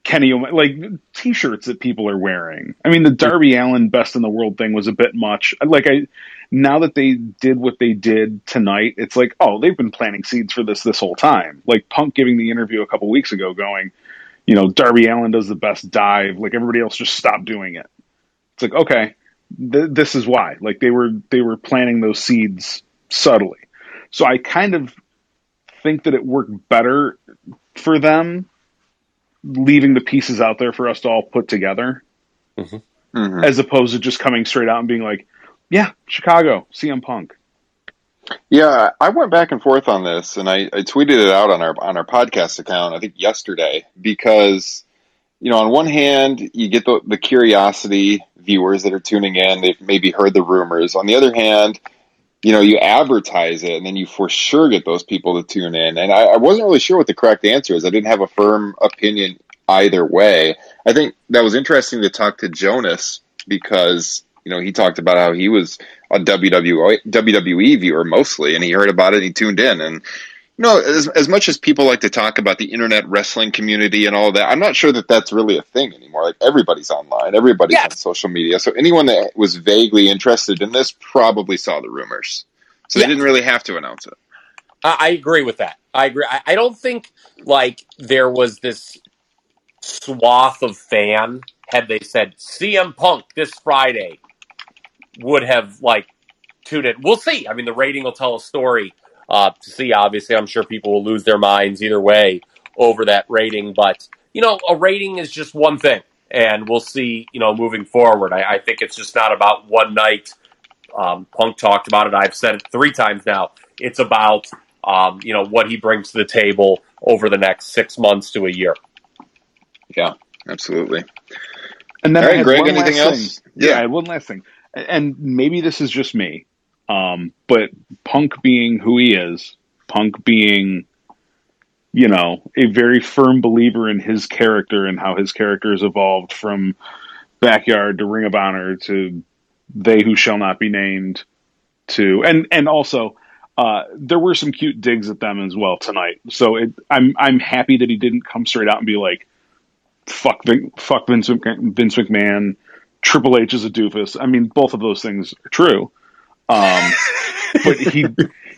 Kenny, like t-shirts that people are wearing. I mean, the Darby Allin best in the world thing was a bit much. Like I, now that they did what they did tonight, it's like, oh, they've been planting seeds for this this whole time. Like Punk giving the interview a couple weeks ago, going, you know, Darby Allin does the best dive. Like everybody else just stopped doing it. It's like, okay, th- this is why. Like they were they were planting those seeds subtly. So I kind of think that it worked better for them leaving the pieces out there for us to all put together, mm-hmm. Mm-hmm. as opposed to just coming straight out and being like, "Yeah, Chicago, CM Punk." Yeah, I went back and forth on this, and I, I tweeted it out on our on our podcast account. I think yesterday because you know, on one hand, you get the, the curiosity viewers that are tuning in. They've maybe heard the rumors. On the other hand, you know, you advertise it and then you for sure get those people to tune in. And I, I, wasn't really sure what the correct answer is. I didn't have a firm opinion either way. I think that was interesting to talk to Jonas because, you know, he talked about how he was a WWE, WWE viewer mostly and he heard about it and he tuned in. And no, as, as much as people like to talk about the internet wrestling community and all that, I'm not sure that that's really a thing anymore. Like everybody's online, everybody's on social media. So anyone that was vaguely interested in this probably saw the rumors. So they didn't really have to announce it. I agree with that. I agree. I, I don't think like there was this swath of fan had they said CM Punk this Friday would have like tuned in. We'll see. I mean, the rating will tell a story uh, to see. Obviously, I'm sure people will lose their minds either way over that rating, but you know, a rating is just one thing, and we'll see. You know, moving forward, I, I think it's just not about one night. Um, Punk talked about it. I've said it three times now. It's about um, you know what he brings to the table over the next six months to a year. Yeah, absolutely. And then, All right, Greg, anything else? Thing. Yeah. yeah, one last thing, and maybe this is just me, um, but Punk being who he is, Punk being, you know, a very firm believer in his character and how his character has evolved from backyard to Ring of Honor to they who shall not be named to, and and also. Uh, there were some cute digs at them as well tonight, so it, I'm I'm happy that he didn't come straight out and be like, fuck fuck Vince, Vince McMahon, Triple H is a doofus. I mean, both of those things are true. Um, but he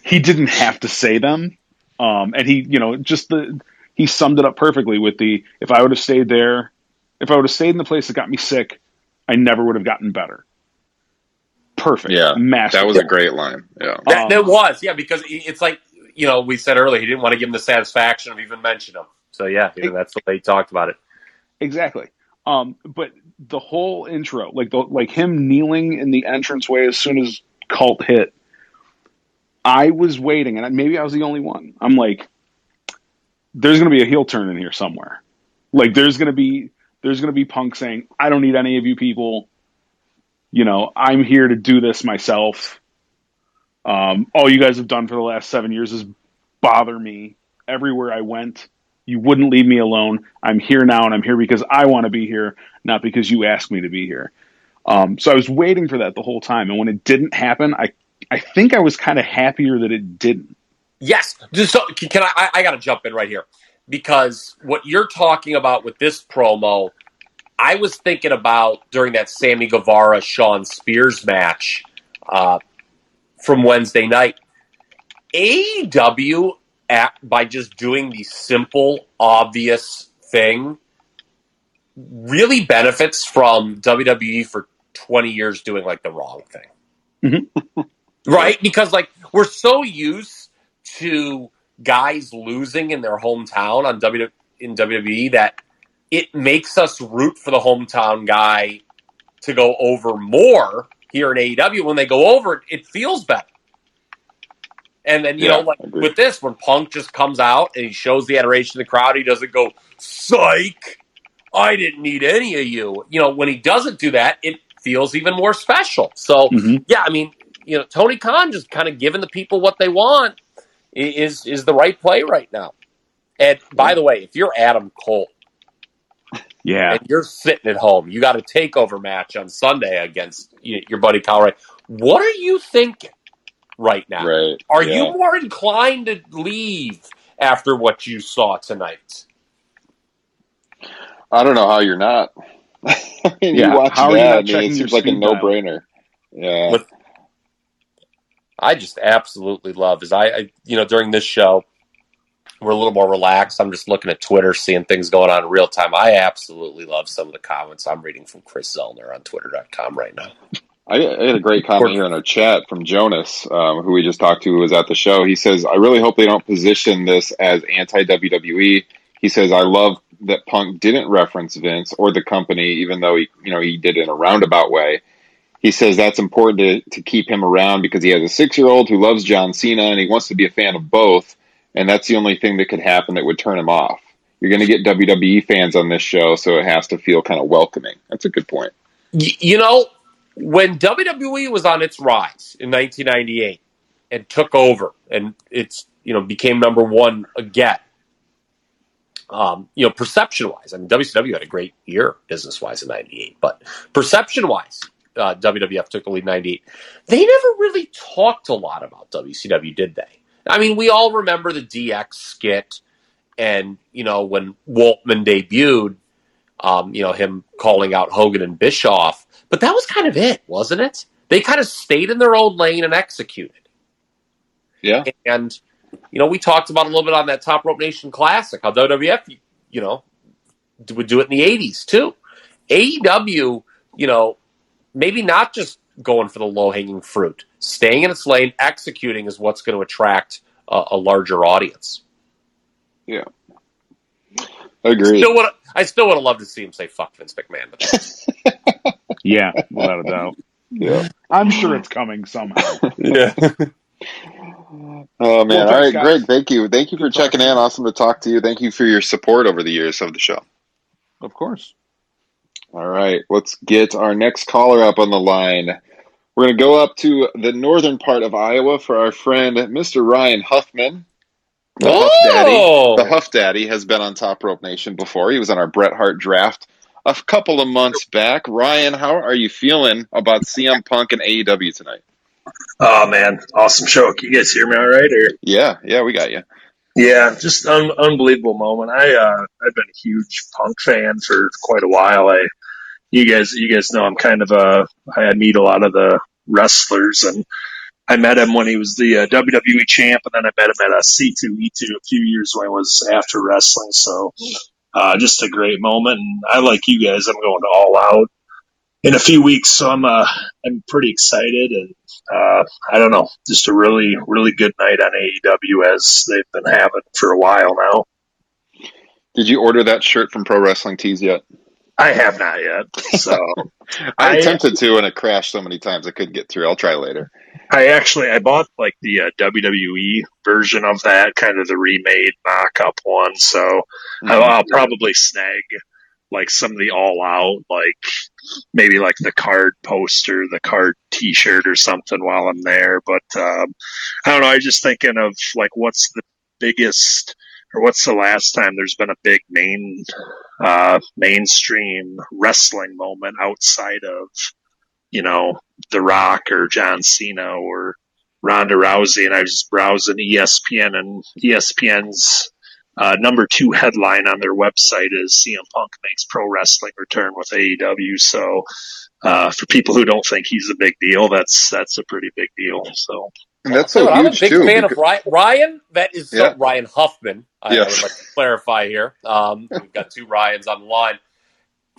he didn't have to say them. Um, and he, you know, just the he summed it up perfectly with the if I would have stayed there, if I would have stayed in the place that got me sick, I never would have gotten better. Perfect. Yeah, Massive. that was a great line. Yeah, that, um, that was yeah because it's like you know we said earlier he didn't want to give him the satisfaction of even mentioning him. So yeah, you know, that's the way he talked about it. Exactly. Um, but the whole intro, like the like him kneeling in the entranceway as soon as Cult hit, I was waiting, and maybe I was the only one. I'm like, there's going to be a heel turn in here somewhere. Like there's going to be there's going to be Punk saying, "I don't need any of you people. You know, I'm here to do this myself. Um, all you guys have done for the last seven years is bother me everywhere I went. You wouldn't leave me alone. I'm here now, and I'm here because I want to be here, not because you asked me to be here." Um, so I was waiting for that the whole time, and when it didn't happen, I I think I was kind of happier that it didn't. Yes. So, can I? I, I got to jump in right here because what you're talking about with this promo, I was thinking about during that Sammy Guevara Shawn Spears match uh, from Wednesday night. AEW at, by just doing the simple, obvious thing really benefits from WWE for 20 years doing like the wrong thing. Mm-hmm. right? Because like we're so used to guys losing in their hometown on W in WWE that it makes us root for the hometown guy to go over more here in AEW. When they go over, it feels better. And then you yeah, know, like with this, when Punk just comes out and he shows the adoration of the crowd, he doesn't go "psych." I didn't need any of you. You know, when he doesn't do that, it feels even more special. So, mm-hmm. yeah, I mean, you know, Tony Khan just kind of giving the people what they want is is the right play right now. And by the way, if you're Adam Cole, yeah, and you're sitting at home, you got a takeover match on Sunday against your buddy Kyle What are you thinking right now? Right. Are yeah. you more inclined to leave after what you saw tonight? I don't know how you're not. I mean, yeah, you watch that, I mean, it seems like a no-brainer. Yeah. With, I just absolutely love is I, I, you know, during this show, we're a little more relaxed. I'm just looking at Twitter, seeing things going on in real time. I absolutely love some of the comments I'm reading from Chris Zellner on Twitter.com right now. I, I had a great comment here in our chat from Jonas, um, who we just talked to, who was at the show. He says, "I really hope they don't position this as anti WWE." He says, "I love that Punk didn't reference Vince or the company, even though he, you know, he did it in a roundabout way." he says that's important to, to keep him around because he has a six year old who loves John Cena and he wants to be a fan of both. And that's the only thing that could happen that would turn him off. You're going to get WWE fans on this show, so it has to feel kind of welcoming. That's a good point. You know, when WWE was on its rise in 1998 and took over and it's, you know, became number one again, um, you know, perception wise, I mean, WCW had a great year business wise in 98, but perception wise, uh, WWF took the lead in 98. They never really talked a lot about WCW, did they? I mean, we all remember the DX skit and, you know, when Waltman debuted, um, you know, him calling out Hogan and Bischoff, but that was kind of it, wasn't it? They kind of stayed in their own lane and executed. Yeah. And, you know, we talked about a little bit on that Top Rope Nation Classic, how WWF, you know, would do it in the 80s too. AEW, you know, maybe not just going for the low hanging fruit. Staying in its lane, executing is what's going to attract a, a larger audience. Yeah. I agree. Still would, I still would have loved to see him say "fuck Vince McMahon." yeah, without a doubt. Yeah, I'm sure it's coming somehow. yeah. Oh man! Well, All right, guys. Greg. Thank you. Thank you for Good checking in. Awesome to talk to you. Thank you for your support over the years of the show. Of course. All right, let's get our next caller up on the line. We're going to go up to the northern part of Iowa for our friend, Mr. Ryan Huffman. The oh! Huff Daddy. The Huff Daddy has been on Top Rope Nation before. He was on our Bret Hart draft a couple of months back. Ryan, how are you feeling about CM Punk and AEW tonight? Oh man, awesome show! Can you guys hear me all right? Or yeah, yeah, we got you. Yeah, just un- unbelievable moment. I uh, I've been a huge punk fan for quite a while. I you guys you guys know I'm kind of a I meet a lot of the wrestlers and I met him when he was the uh, WWE champ, and then I met him at a C2E2 a few years when I was after wrestling. So, uh, just a great moment. And I like you guys. I'm going All Out in a few weeks, so I'm uh, I'm pretty excited. And uh, I don't know, just a really really good night on AEW as they've been having for a while now. Did you order that shirt from Pro Wrestling Tees yet? I have not yet. So I attempted to, and it crashed so many times I couldn't get through. I'll try later. I actually I bought like the uh, WWE version of that, kind of the remade mock-up one. So mm-hmm. I'll, I'll probably snag like some of the all out, like maybe like the card poster, the card T-shirt or something while I'm there. But um, I don't know. I was just thinking of like what's the biggest or what's the last time there's been a big main uh, mainstream wrestling moment outside of you know The Rock or John Cena or Ronda Rousey, and I was browsing ESPN and ESPN's uh, number two headline on their website is CM Punk makes pro wrestling return with AEW. So uh, for people who don't think he's a big deal, that's that's a pretty big deal. So and that's so, I'm a big too, fan because... of Ryan. Ryan, that is yeah. Ryan Huffman. I, yes. I would like to clarify here. Um, we've got two Ryans on the line.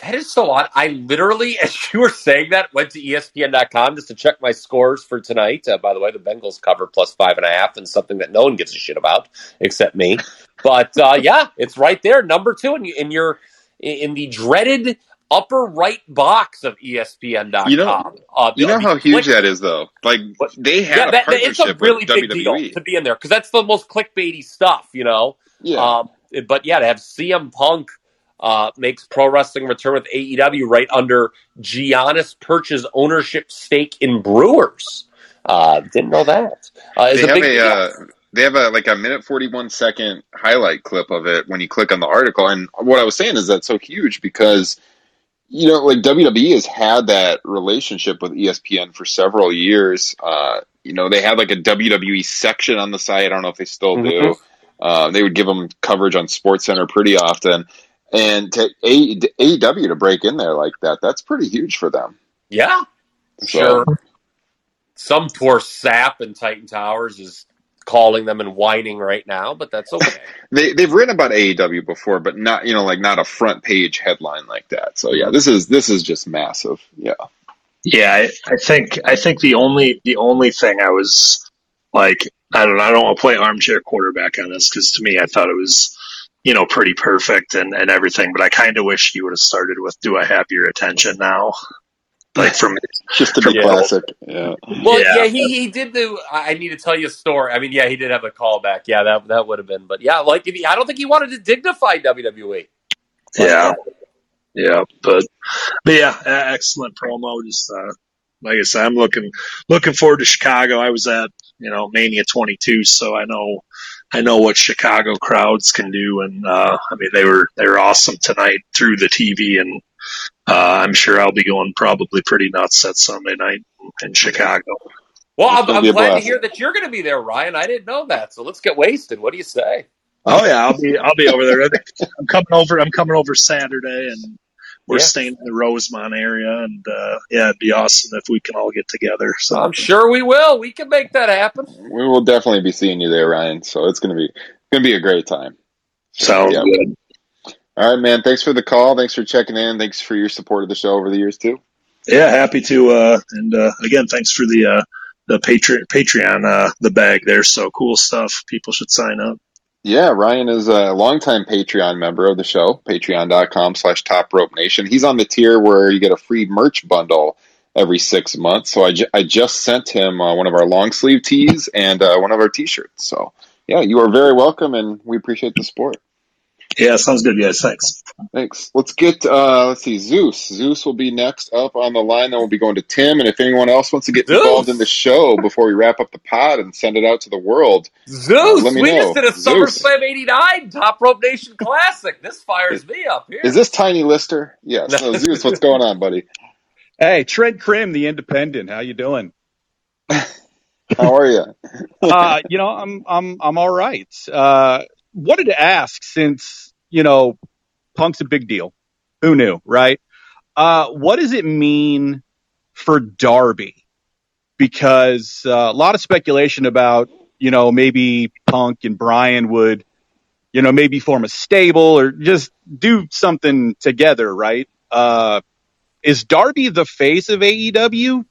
That is so odd. I literally, as you were saying that, went to ESPN.com just to check my scores for tonight. Uh, by the way, the Bengals cover plus five and a half, and something that no one gives a shit about except me. But uh, yeah, it's right there, number two, and in your in the dreaded upper right box of ESPN.com. You know, uh, you know how huge that is, though. Like they have yeah, that, it's a really big WWE. deal to be in there because that's the most clickbaity stuff, you know. Yeah. Um, but yeah, to have CM Punk uh, makes pro wrestling return with AEW right under Giannis Perch's ownership stake in Brewers. Uh, didn't know that. Uh, they have a, a uh, they have a like a minute forty one second highlight clip of it when you click on the article. And what I was saying is that's so huge because you know like WWE has had that relationship with ESPN for several years. Uh, you know they had like a WWE section on the site. I don't know if they still do. Mm-hmm. Uh, they would give them coverage on Sports Center pretty often and to AEW to break in there like that, that's pretty huge for them. Yeah, so. sure. Some poor sap in Titan Towers is calling them and whining right now, but that's okay. they they've written about AEW before, but not you know like not a front page headline like that. So yeah, this is this is just massive. Yeah. Yeah, I, I think I think the only the only thing I was like I don't know, I don't want to play armchair quarterback on this because to me I thought it was you know, pretty perfect and, and everything. But I kind of wish you would have started with "Do I have your attention now?" Like from just a big classic. Yeah. Well, yeah. yeah, he, he did do. I need to tell you a story. I mean, yeah, he did have a callback. Yeah, that that would have been. But yeah, like he, I don't think he wanted to dignify WWE. Yeah. Yeah, but but yeah, excellent promo. Just uh, like I said, I'm looking looking forward to Chicago. I was at you know Mania 22, so I know I know what Chicago crowds can do, and uh, I mean they were they were awesome tonight through the TV, and uh, I'm sure I'll be going probably pretty nuts that Sunday night in Chicago. Well, I'm, I'm glad to hear that you're going to be there, Ryan. I didn't know that, so let's get wasted. What do you say? Oh yeah, I'll be I'll be over there. I'm coming over. I'm coming over Saturday, and we're yeah. staying in the Rosemont area, and uh, yeah, it'd be awesome if we can all get together. So I'm sure we will. We can make that happen. We will definitely be seeing you there, Ryan. So it's gonna be gonna be a great time. Sounds yeah. good. All right, man. Thanks for the call. Thanks for checking in. Thanks for your support of the show over the years too. Yeah, happy to. Uh, and uh, again, thanks for the uh, the Patreon Patreon uh, the bag there. So cool stuff. People should sign up. Yeah, Ryan is a longtime Patreon member of the show, patreon.com slash top rope nation. He's on the tier where you get a free merch bundle every six months. So I, ju- I just sent him uh, one of our long sleeve tees and uh, one of our t shirts. So yeah, you are very welcome and we appreciate the support. Yeah, sounds good, guys. Thanks. Thanks. Let's get uh let's see, Zeus. Zeus will be next up on the line. Then we'll be going to Tim. And if anyone else wants to get Zeus. involved in the show before we wrap up the pod and send it out to the world, Zeus, uh, let me we know. just did a SummerSlam '89 Top Rope Nation Classic. This fires me up here. Is this Tiny Lister? Yes. No, Zeus, what's going on, buddy? Hey, Trent Crimm, the Independent. How you doing? How are you? uh, you know, I'm I'm I'm all right. Uh, wanted to ask since you know, Punk's a big deal. Who knew, right? Uh, what does it mean for Darby? Because uh, a lot of speculation about you know maybe Punk and Brian would you know maybe form a stable or just do something together, right? Uh, is Darby the face of AEW?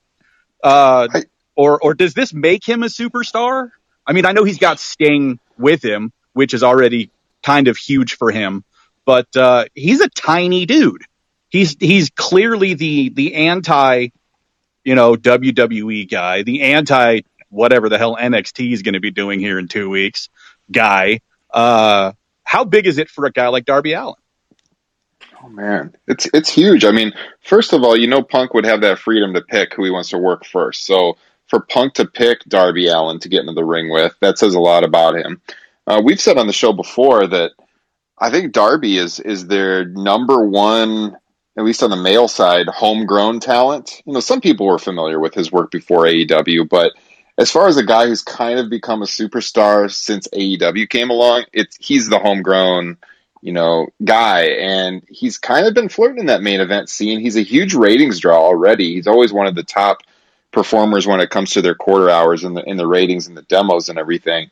Uh, I, or or does this make him a superstar? I mean, I know he's got Sting with him, which is already kind of huge for him, but uh, he's a tiny dude. He's he's clearly the the anti, you know, WWE guy, the anti whatever the hell NXT is going to be doing here in two weeks guy. Uh, how big is it for a guy like Darby Allin? Oh man, it's it's huge. I mean, first of all, you know, Punk would have that freedom to pick who he wants to work first. So for Punk to pick Darby Allin to get into the ring with, that says a lot about him. Uh, we've said on the show before that I think Darby is is their number one, at least on the male side, homegrown talent. You know, some people were familiar with his work before AEW, but as far as a guy who's kind of become a superstar since AEW came along, it's he's the homegrown you know, guy, and he's kind of been flirting in that main event scene. He's a huge ratings draw already. He's always one of the top performers when it comes to their quarter hours and the in the ratings and the demos and everything.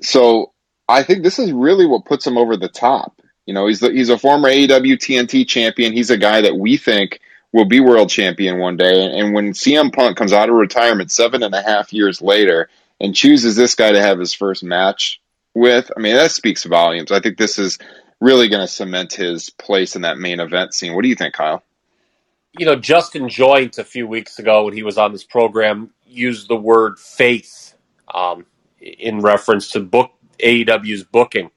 So I think this is really what puts him over the top. You know, he's the, he's a former AEW TNT champion. He's a guy that we think will be world champion one day. And when CM Punk comes out of retirement seven and a half years later and chooses this guy to have his first match with, I mean, that speaks volumes. I think this is really going to cement his place in that main event scene. What do you think, Kyle? You know, Justin Joint a few weeks ago when he was on this program used the word faith um, in reference to book AEW's booking.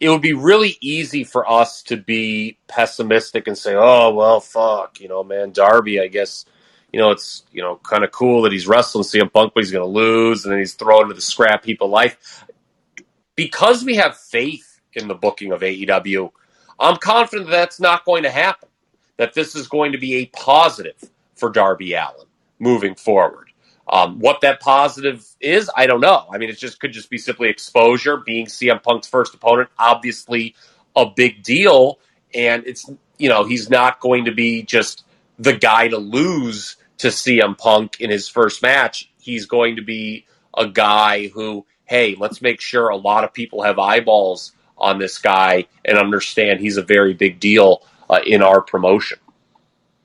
It would be really easy for us to be pessimistic and say, "Oh well, fuck," you know, man, Darby. I guess you know it's you know kind of cool that he's wrestling CM Punk, but he's going to lose, and then he's thrown into the scrap heap of life. Because we have faith in the booking of AEW. I'm confident that that's not going to happen, that this is going to be a positive for Darby Allin moving forward. Um, what that positive is, I don't know. I mean, it just could just be simply exposure, being CM Punk's first opponent, obviously a big deal. And it's, you know, he's not going to be just the guy to lose to CM Punk in his first match. He's going to be a guy who, hey, let's make sure a lot of people have eyeballs on this guy and understand he's a very big deal uh, in our promotion.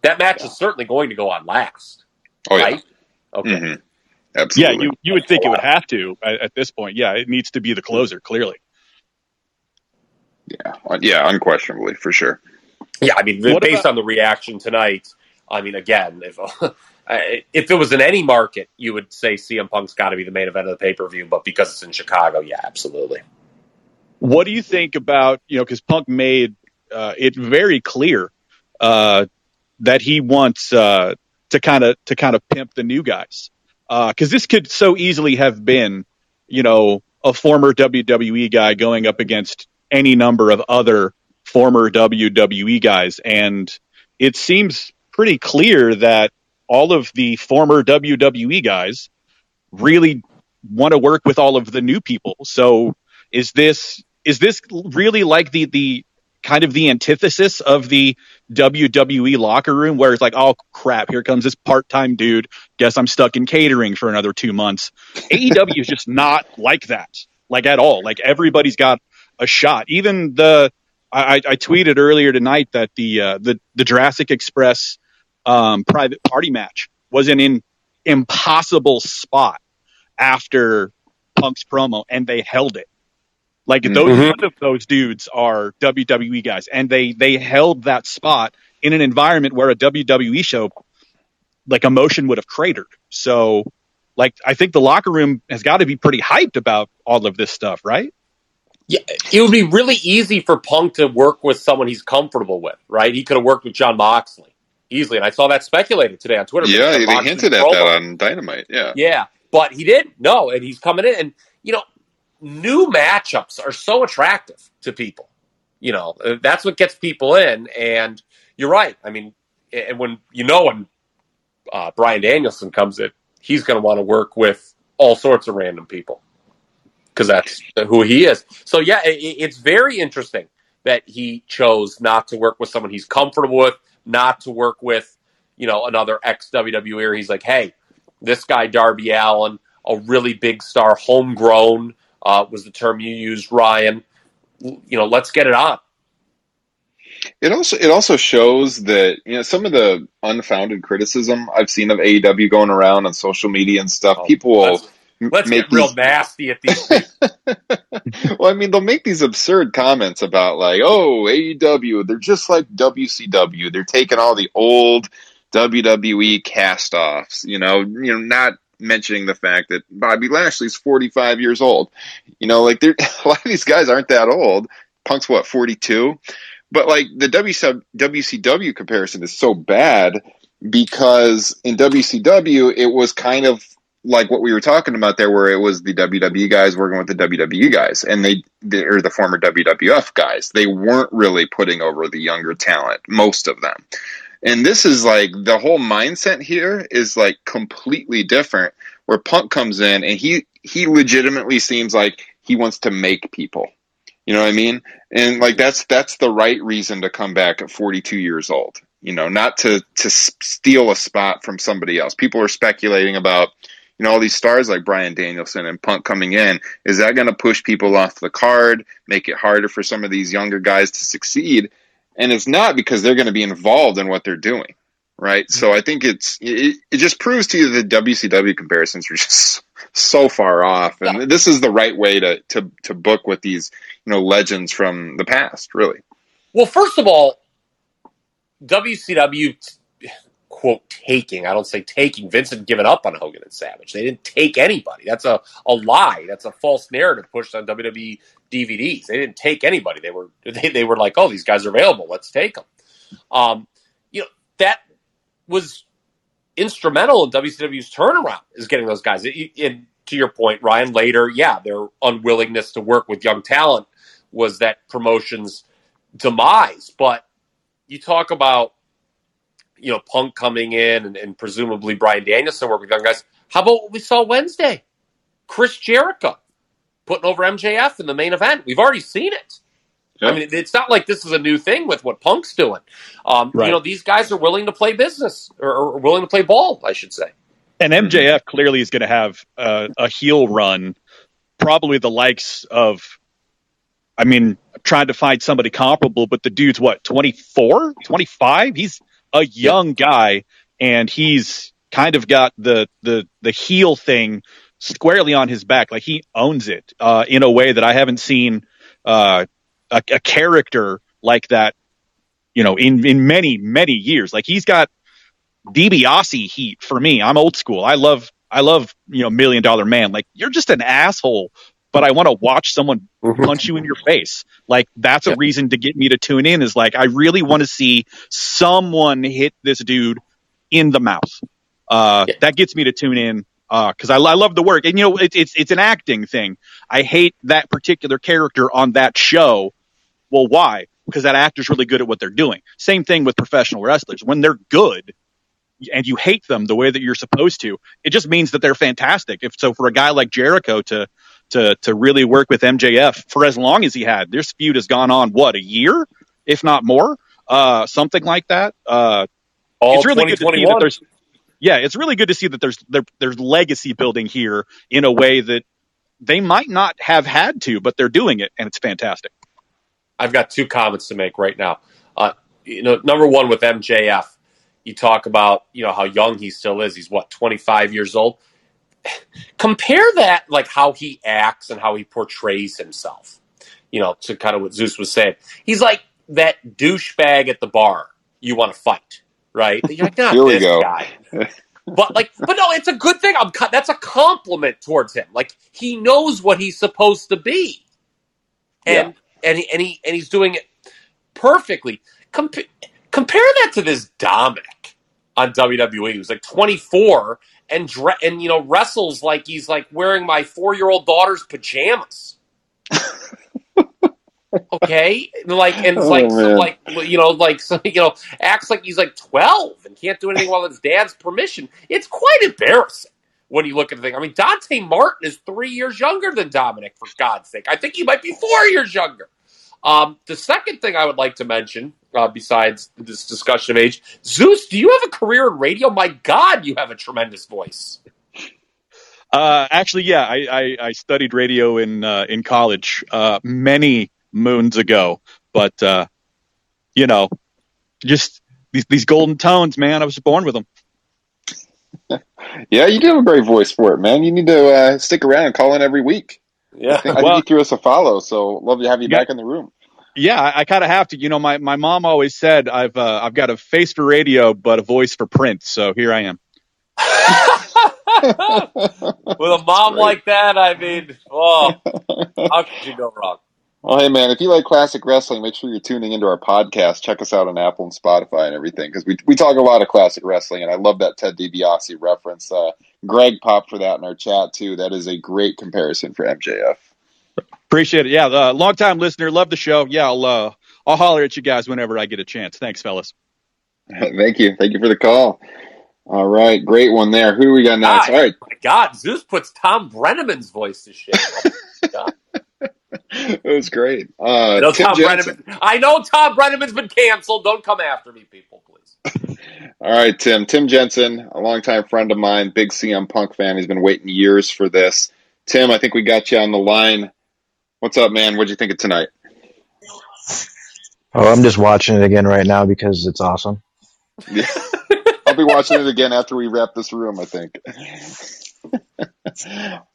That match yeah. is certainly going to go on last. Oh, right? Yeah. Okay. Mm-hmm. Absolutely. Yeah, you, you would think it would have to at, at, this point. Yeah, it needs to be the closer, clearly. Yeah, yeah, unquestionably, for sure. Yeah, I mean, what based about- on the reaction tonight, I mean, again, if if it was in any market, you would say CM Punk's got to be the main event of the pay per view, but because it's in Chicago, yeah, absolutely. What do you think about you know because Punk made uh, it very clear uh, that he wants uh, to kind of to kind of pimp the new guys because uh, this could so easily have been you know a former WWE guy going up against any number of other former WWE guys and it seems pretty clear that all of the former WWE guys really want to work with all of the new people. So is this is this really like the the kind of the antithesis of the WWE locker room where it's like, oh crap, here comes this part time dude. Guess I'm stuck in catering for another two months. AEW is just not like that, like at all. Like everybody's got a shot. Even the I, I tweeted earlier tonight that the uh, the the Jurassic Express um, private party match was an impossible spot after Punk's promo, and they held it. Like those mm-hmm. of those dudes are WWE guys, and they they held that spot in an environment where a WWE show, like emotion, would have cratered. So, like I think the locker room has got to be pretty hyped about all of this stuff, right? Yeah, it would be really easy for Punk to work with someone he's comfortable with, right? He could have worked with Jon Moxley easily, and I saw that speculated today on Twitter. Yeah, he hinted at that on Dynamite. Yeah, yeah, but he did no, and he's coming in, and you know, new matchups are so attractive to people. You know, uh, that's what gets people in. And you're right. I mean, and when you know when uh, Bryan Danielson comes in he's going to want to work with all sorts of random people because that's who he is. So yeah, it, it's very interesting that he chose not to work with someone he's comfortable with, not to work with, you know, another ex WWE. He's like, hey, this guy Darby Allin, a really big star, homegrown uh, was the term you used, Ryan. You know, let's get it on. It also it also shows that you know some of the unfounded criticism I've seen of AEW going around on social media and stuff. Oh, people will let's make get real nasty at these. well, I mean, they'll make these absurd comments about like, oh, AEW, they're just like WCW. They're taking all the old WWE cast-offs. You know, you know, not mentioning the fact that Bobby Lashley's 45 years old. You know, like a lot of these guys aren't that old. Punk's what 42, but like the WCW comparison is so bad because in WCW it was kind of like what we were talking about there, where it was the WWE guys working with the WWE guys, and they or the former WWF guys. They weren't really putting over the younger talent, most of them. And this is like the whole mindset here is like completely different. Where Punk comes in and he he legitimately seems like he wants to make people. You know what I mean? And like that's that's the right reason to come back at 42 years old. You know, not to to steal a spot from somebody else. People are speculating about you know, all these stars like Bryan Danielson and Punk coming in, is that going to push people off the card, make it harder for some of these younger guys to succeed? And it's not because they're going to be involved in what they're doing, right? So I think it's it, it just proves to you that WCW comparisons are just so far off, and yeah. this is the right way to to to book with these you know legends from the past, really. Well, first of all, WCW quote taking. I don't say taking. Vincent given up on Hogan and Savage. They didn't take anybody. That's a, a lie. That's a false narrative pushed on WWE DVDs. They didn't take anybody. They were they, they were like, oh, these guys are available. Let's take them. Um, you know that was instrumental in WCW's turnaround is getting those guys. And to your point, Ryan, later, yeah, their unwillingness to work with young talent was that promotion's demise. But you talk about you know, Punk coming in and, and presumably Bryan Danielson work with young guys. How about what we saw Wednesday? Chris Jericho putting over MJF in the main event. We've already seen it. I mean, it's not like this is a new thing with what Punk's doing. Um, right. You know, these guys are willing to play business or, or, willing to play ball, I should say. And MJF clearly is going to have uh, a heel run, probably the likes of. I mean, trying to find somebody comparable, but the dude's what, 24, 25? He's a young guy, and he's kind of got the the the heel thing squarely on his back. Like he owns it uh, in a way that I haven't seen uh, a, a, character like that. You know, in in many many years. Like he's got DiBiase heat for me. I'm old school. I love I love you know Million Dollar Man. Like you're just an asshole but I want to watch someone mm-hmm. punch you in your face. Like that's a reason to get me to tune in is like I really want to see someone hit this dude in the mouth. Uh, yeah. That gets me to tune in because uh, I, I, love the work, and you know it, it's it's an acting thing. I hate that particular character on that show. Well, why? Because that actor's really good at what they're doing. Same thing with professional wrestlers. When they're good, and you hate them the way that you're supposed to, it just means that they're fantastic. If so, for a guy like Jericho to to to really work with MJF for as long as he had. This feud has gone on what a year, if not more, uh, something like that. Uh, All it's really good to see that there's. Yeah, it's really good to see that there's there, there's legacy building here in a way that they might not have had to, but they're doing it, and it's fantastic. I've got two comments to make right now. Uh, you know, number one with MJF, you talk about you know how young he still is. He's what 25 years old compare that like how he acts and how he portrays himself. You know to kind of what zeus was saying. He's like that douchebag at the bar you want to fight right? You're like not this go. guy. But like but no it's a good thing. I'm that's a compliment towards him. Like he knows what he's supposed to be. And yeah. and he, and he and he's doing it perfectly. Compare that to this Dominik on wwe who's like 24 and dre- and you know wrestles like he's like wearing my four year old daughter's pajamas. okay, like and oh, like so, like you know like so, you know acts like he's like twelve and can't do anything without his dad's permission. It's quite embarrassing. when you look at the thing. I mean, Dante Martin is three years younger than Dominik, for God's sake. I think he might be four years younger. Um, the second thing I would like to mention, uh, besides this discussion of age, Zeus, do you have a career in radio? My God, you have a tremendous voice. Uh, actually, yeah, I, I, I, studied radio in uh, in college uh, many moons ago, but uh, you know, just these these golden tones, man. I was born with them. yeah, you do have a great voice for it, man. You need to uh, stick around and call in every week. Yeah, I think, I think you threw us a follow, so love to have you yeah. back in the room. Yeah, I, I kind of have to. You know, my, my mom always said I've uh, I've got a face for radio, but a voice for print. So here I am. With a mom like that, I mean, oh, how could you go wrong? Well, hey man, if you like classic wrestling, make sure you're tuning into our podcast. Check us out on Apple and Spotify and everything because we we talk a lot of classic wrestling, and I love that Ted DiBiase reference. Uh, Greg popped for that in our chat too. That is a great comparison for MJF. Appreciate it. Yeah, uh, long time listener, love the show. Yeah, I'll uh, I'll holler at you guys whenever I get a chance. Thanks, fellas. Thank you. Thank you for the call. All right, great one there. Who do we got next? God, All right. My God, Zeus puts Thom Brennaman's voice to shame. Oh it was great. Uh, I, know Thom Brennaman, I know Thom Brennaman's been canceled. Don't come after me, people, please. All right, Tim. Tim Jensen, a longtime friend of mine, big CM Punk fan. He's been waiting years for this. Tim, I think we got you on the line. What's up, man? What'd you think of tonight? Oh, I'm just watching it again right now because it's awesome. Yeah. I'll be watching it again after we wrap this room, I think.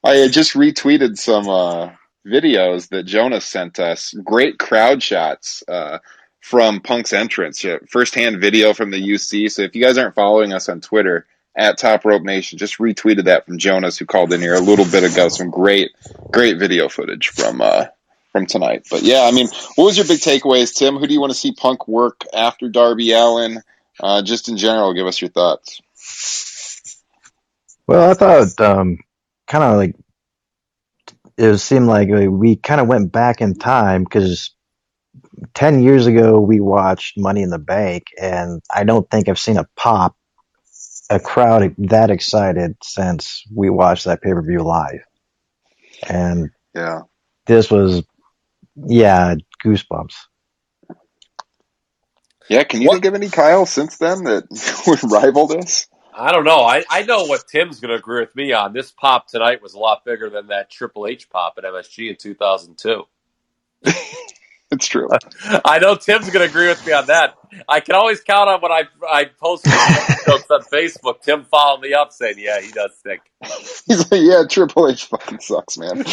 I just retweeted some uh, videos that Jonas sent us. Great crowd shots uh, from Punk's entrance. First hand video from the UC. So if you guys aren't following us on Twitter, at Top Rope Nation, just retweeted that from Jonas, who called in here a little bit ago. Some great, great video footage from uh, from tonight. But yeah, I mean, what was your big takeaways, Tim? Who do you want to see Punk work after Darby Allin? Uh, just in general, give us your thoughts. Well, I thought um, kind of like it seemed like we kind of went back in time because 10 years ago we watched Money in the Bank, and I don't think I've seen a pop, a crowd that excited since we watched that pay per view live. And yeah, this was, yeah, goosebumps. Yeah, can you what? think of any Kyle since then that would rival this? I don't know. I, I know what Tim's going to agree with me on. This pop tonight was a lot bigger than that Triple H pop at MSG in 2002. it's true. I know Tim's going to agree with me on that. I can always count on when I I post jokes on Facebook. Tim followed me up saying, "Yeah, he does stink." He's like, "Yeah, Triple H fucking sucks, man."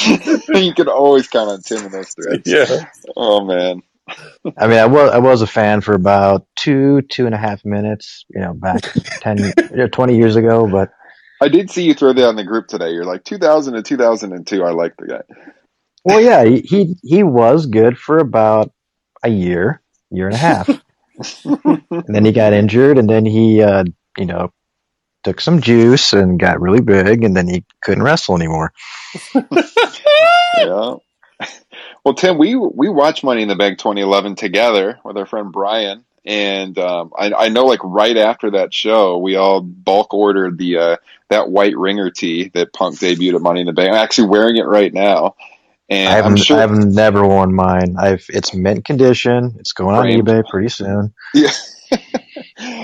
you can always count on Tim in those threads. Yeah. Oh man. I mean, I was I was a fan for about two two and a half minutes, you know, back 10, 20 years ago. But I did see you throw that on the group today. You're like 2000 to 2002. I like the guy. Well, yeah, he he was good for about a year, year and a half, and then he got injured, and then he, uh, you know, took some juice and got really big, and then he couldn't wrestle anymore. yeah. Well, Tim, we we watched Money in the Bank 2011 together with our friend Brian, and um, I, I, know like right after that show, we all bulk ordered the uh, that white ringer tee that Punk debuted at Money in the Bank. I'm actually wearing it right now. And I haven't, sure, I've never worn mine. I've it's mint condition. It's going framed. on eBay pretty soon. Yeah.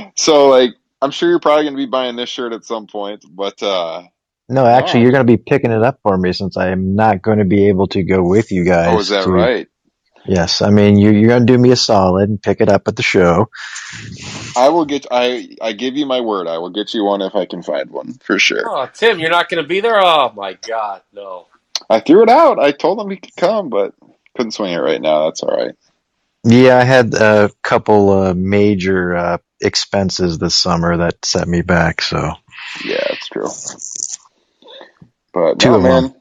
so like, I'm sure you're probably going to be buying this shirt at some point, but uh, no, actually, oh. you're going to be picking it up for me since I am not going to be able to go with you guys. Oh, is that to, right? Yes, I mean you, you're going to do me a solid and pick it up at the show. I will get. I I give you my word. I will get you one if I can find one for sure. Oh, Tim, you're not going to be there. Oh my God, no. I threw it out. I told him he could come, but couldn't swing it right now. That's all right. Yeah, I had a couple uh, major uh, expenses this summer that set me back. So yeah, it's true. But Two no, man,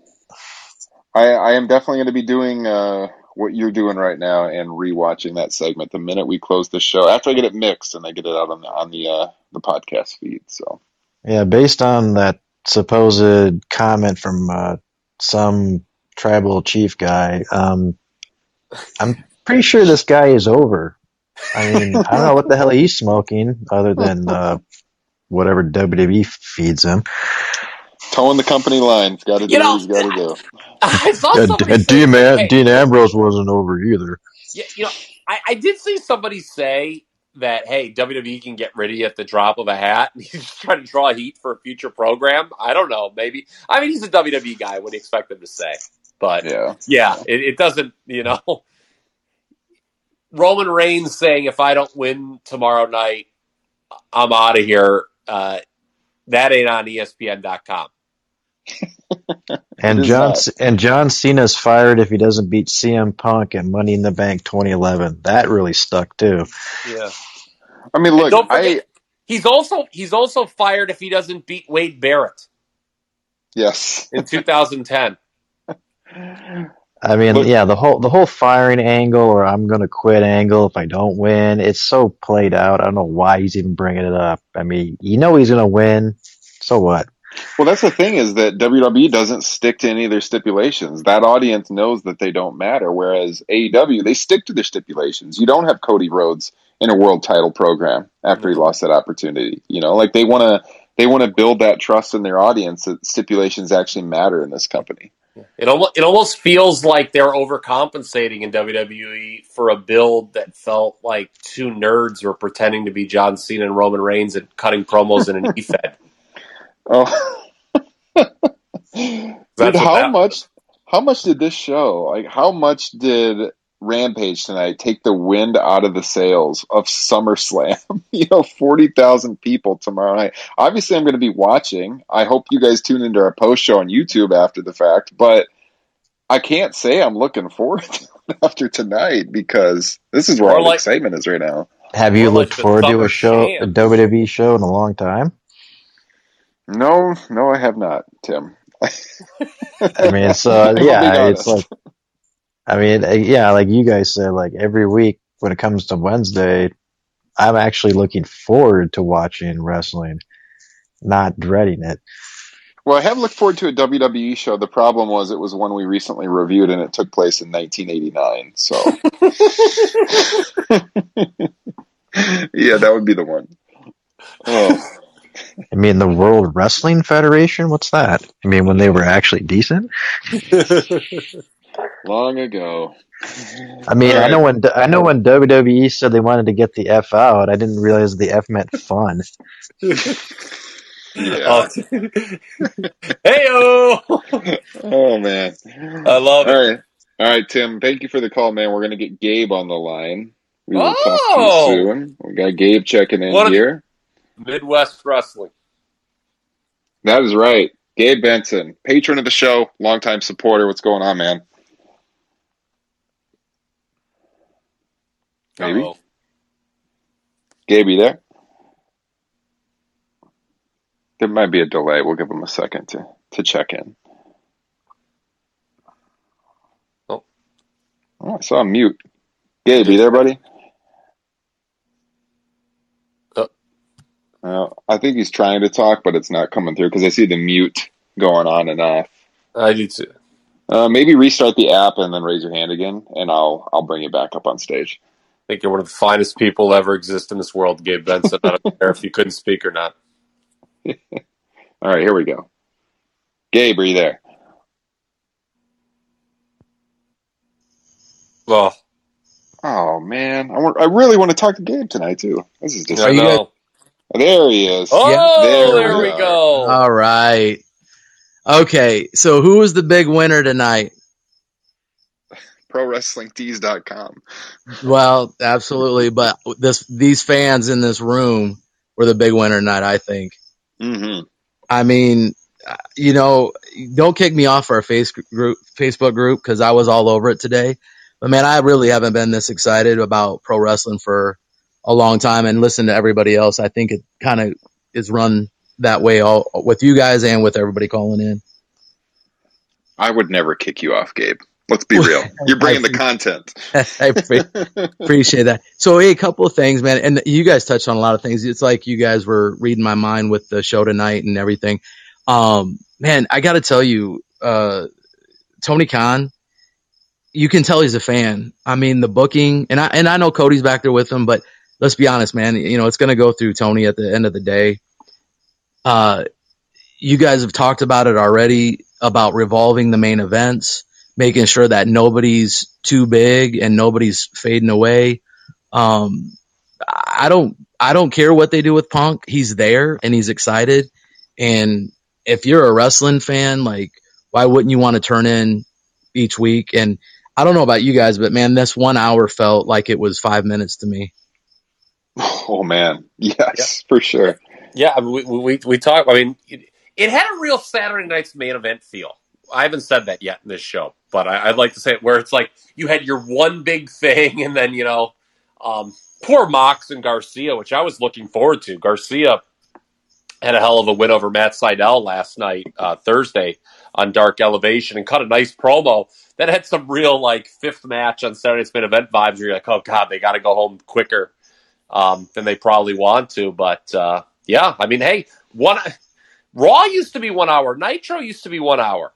I, I am definitely going to be doing uh, what you're doing right now and rewatching that segment the minute we close the show after I get it mixed and I get it out on the on the uh, the podcast feed. So yeah, based on that supposed comment from uh, some tribal chief guy, um, I'm pretty sure this guy is over. I mean, I don't know what the hell he's smoking other than uh, whatever WWE feeds him. Towing the company line. Got to do know, what he's got to do. I saw somebody and, Dean, hey, Dean Ambrose wasn't over either. Yeah, you know, I, I did see somebody say that hey, WWE can get rid of you at the drop of a hat. And he's trying to draw heat for a future program. I don't know. Maybe. I mean, he's a WWE guy. What do you expect him to say? But yeah, yeah, it, it doesn't. You know, Roman Reigns saying if I don't win tomorrow night, I'm out of here. Uh, that ain't on ESPN.com. and John and John Cena's fired if he doesn't beat CM Punk at Money in the Bank 2011. That really stuck too. Yeah. I mean, look, forget, I, he's also he's also fired if he doesn't beat Wade Barrett. Yes. in 2010. I mean, look, yeah, the whole the whole firing angle or I'm going to quit angle if I don't win, it's so played out. I don't know why he's even bringing it up. I mean, you know he's going to win. So what? Well, that's the thing is that WWE doesn't stick to any of their stipulations. That audience knows that they don't matter. Whereas AEW, they stick to their stipulations. You don't have Cody Rhodes in a world title program after he mm-hmm. lost that opportunity. You know, like they want to they want to build that trust in their audience that stipulations actually matter in this company. It almost it almost feels like they're overcompensating in WWE for a build that felt like two nerds were pretending to be John Cena and Roman Reigns and cutting promos in an e-fed. Oh, Dude, how much? How much did this show? Like, how much did Rampage tonight take the wind out of the sails of SummerSlam? you know, forty thousand people tomorrow night. Obviously, I'm going to be watching. I hope you guys tune into our post show on YouTube after the fact, but. I can't say I'm looking forward to after tonight because this is where or all like, the excitement is right now. Have you looked like forward to a show, a WWE show in a long time? No, no, I have not, Tim. I mean, it's uh, yeah, it's like, I mean, uh, yeah, like you guys said, like every week when it comes to Wednesday, I'm actually looking forward to watching wrestling, not dreading it. Well, I have looked forward to a WWE show. The problem was it was one we recently reviewed, and it took place in 1989. So, yeah, that would be the one. Oh. I mean, the World Wrestling Federation. What's that? I mean, when they were actually decent. Long ago. I mean, right. I know when I know when WWE said they wanted to get the F out. I didn't realize the F meant fun. Yeah. Oh. Heyo! oh man, I love All it. Right. All right, Tim. Thank you for the call, man. We're gonna get Gabe on the line. We will oh! talk to you oh! soon. We got Gabe checking in what here. Midwest Wrestling. That is right. Gabe Benson, patron of the show, longtime supporter. What's going on, man? Maybe. Uh-oh. Gabe, you there? There might be a delay. We'll give him a second to, to check in. Oh. oh I saw him mute. Gabe, you there, buddy? Well, I think he's trying to talk, but it's not coming through because I see the mute going on and off. I do too. Uh, maybe restart the app and then raise your hand again, and I'll I'll bring you back up on stage. I think you're one of the finest people ever exist in this world, Gabe Benson. I don't care if you couldn't speak or not. All right, here we go. Gabe, are you there? Well, oh man, I want, I really want to talk to Gabe tonight too. This is just. I know. Oh, there he is. Oh, there, there we, we go. All right. Okay, so who was the big winner tonight? ProWrestlingTees.com. Well, absolutely, but this these fans in this room were the big winner tonight. I think. Mm-hmm. I mean, you know, don't kick me off our face group, Facebook group because I was all over it today. But man, I really haven't been this excited about pro wrestling for a long time and listen to everybody else. I think it kind of is run that way all with you guys and with everybody calling in. I would never kick you off, Gabe. Let's be real. You're bringing the content. I appreciate that. So, hey, a couple of things, man. And you guys touched on a lot of things. It's like you guys were reading my mind with the show tonight and everything. Um, man, I got to tell you, uh, Tony Khan, you can tell he's a fan. I mean, the booking, and I and I know Cody's back there with him, but let's be honest, man. You know, it's going to go through Tony at the end of the day. Uh, you guys have talked about it already about revolving the main events, making sure that nobody's too big and nobody's fading away. Um, I don't, I don't care what they do with Punk. He's there and he's excited. And if you're a wrestling fan, like, why wouldn't you want to turn in each week? And I don't know about you guys, but man, this one hour felt like it was five minutes to me. Oh man, yes, for sure. Yeah, we we we talk. I mean, it, it, had a real Saturday night's main event feel. I haven't said that yet in this show, but I, would like to say it where it's like you had your one big thing, and then you know, um, poor Mox and Garcia, which I was looking forward to. Garcia had a hell of a win over Matt Sydal last night, uh, Thursday on Dark Elevation, and cut a nice promo that had some real like fifth match on Saturday's main event vibes. Where you're like, oh god, they got to go home quicker um, than they probably want to. But uh, yeah, I mean, hey, one Raw used to be one hour, Nitro used to be one hour,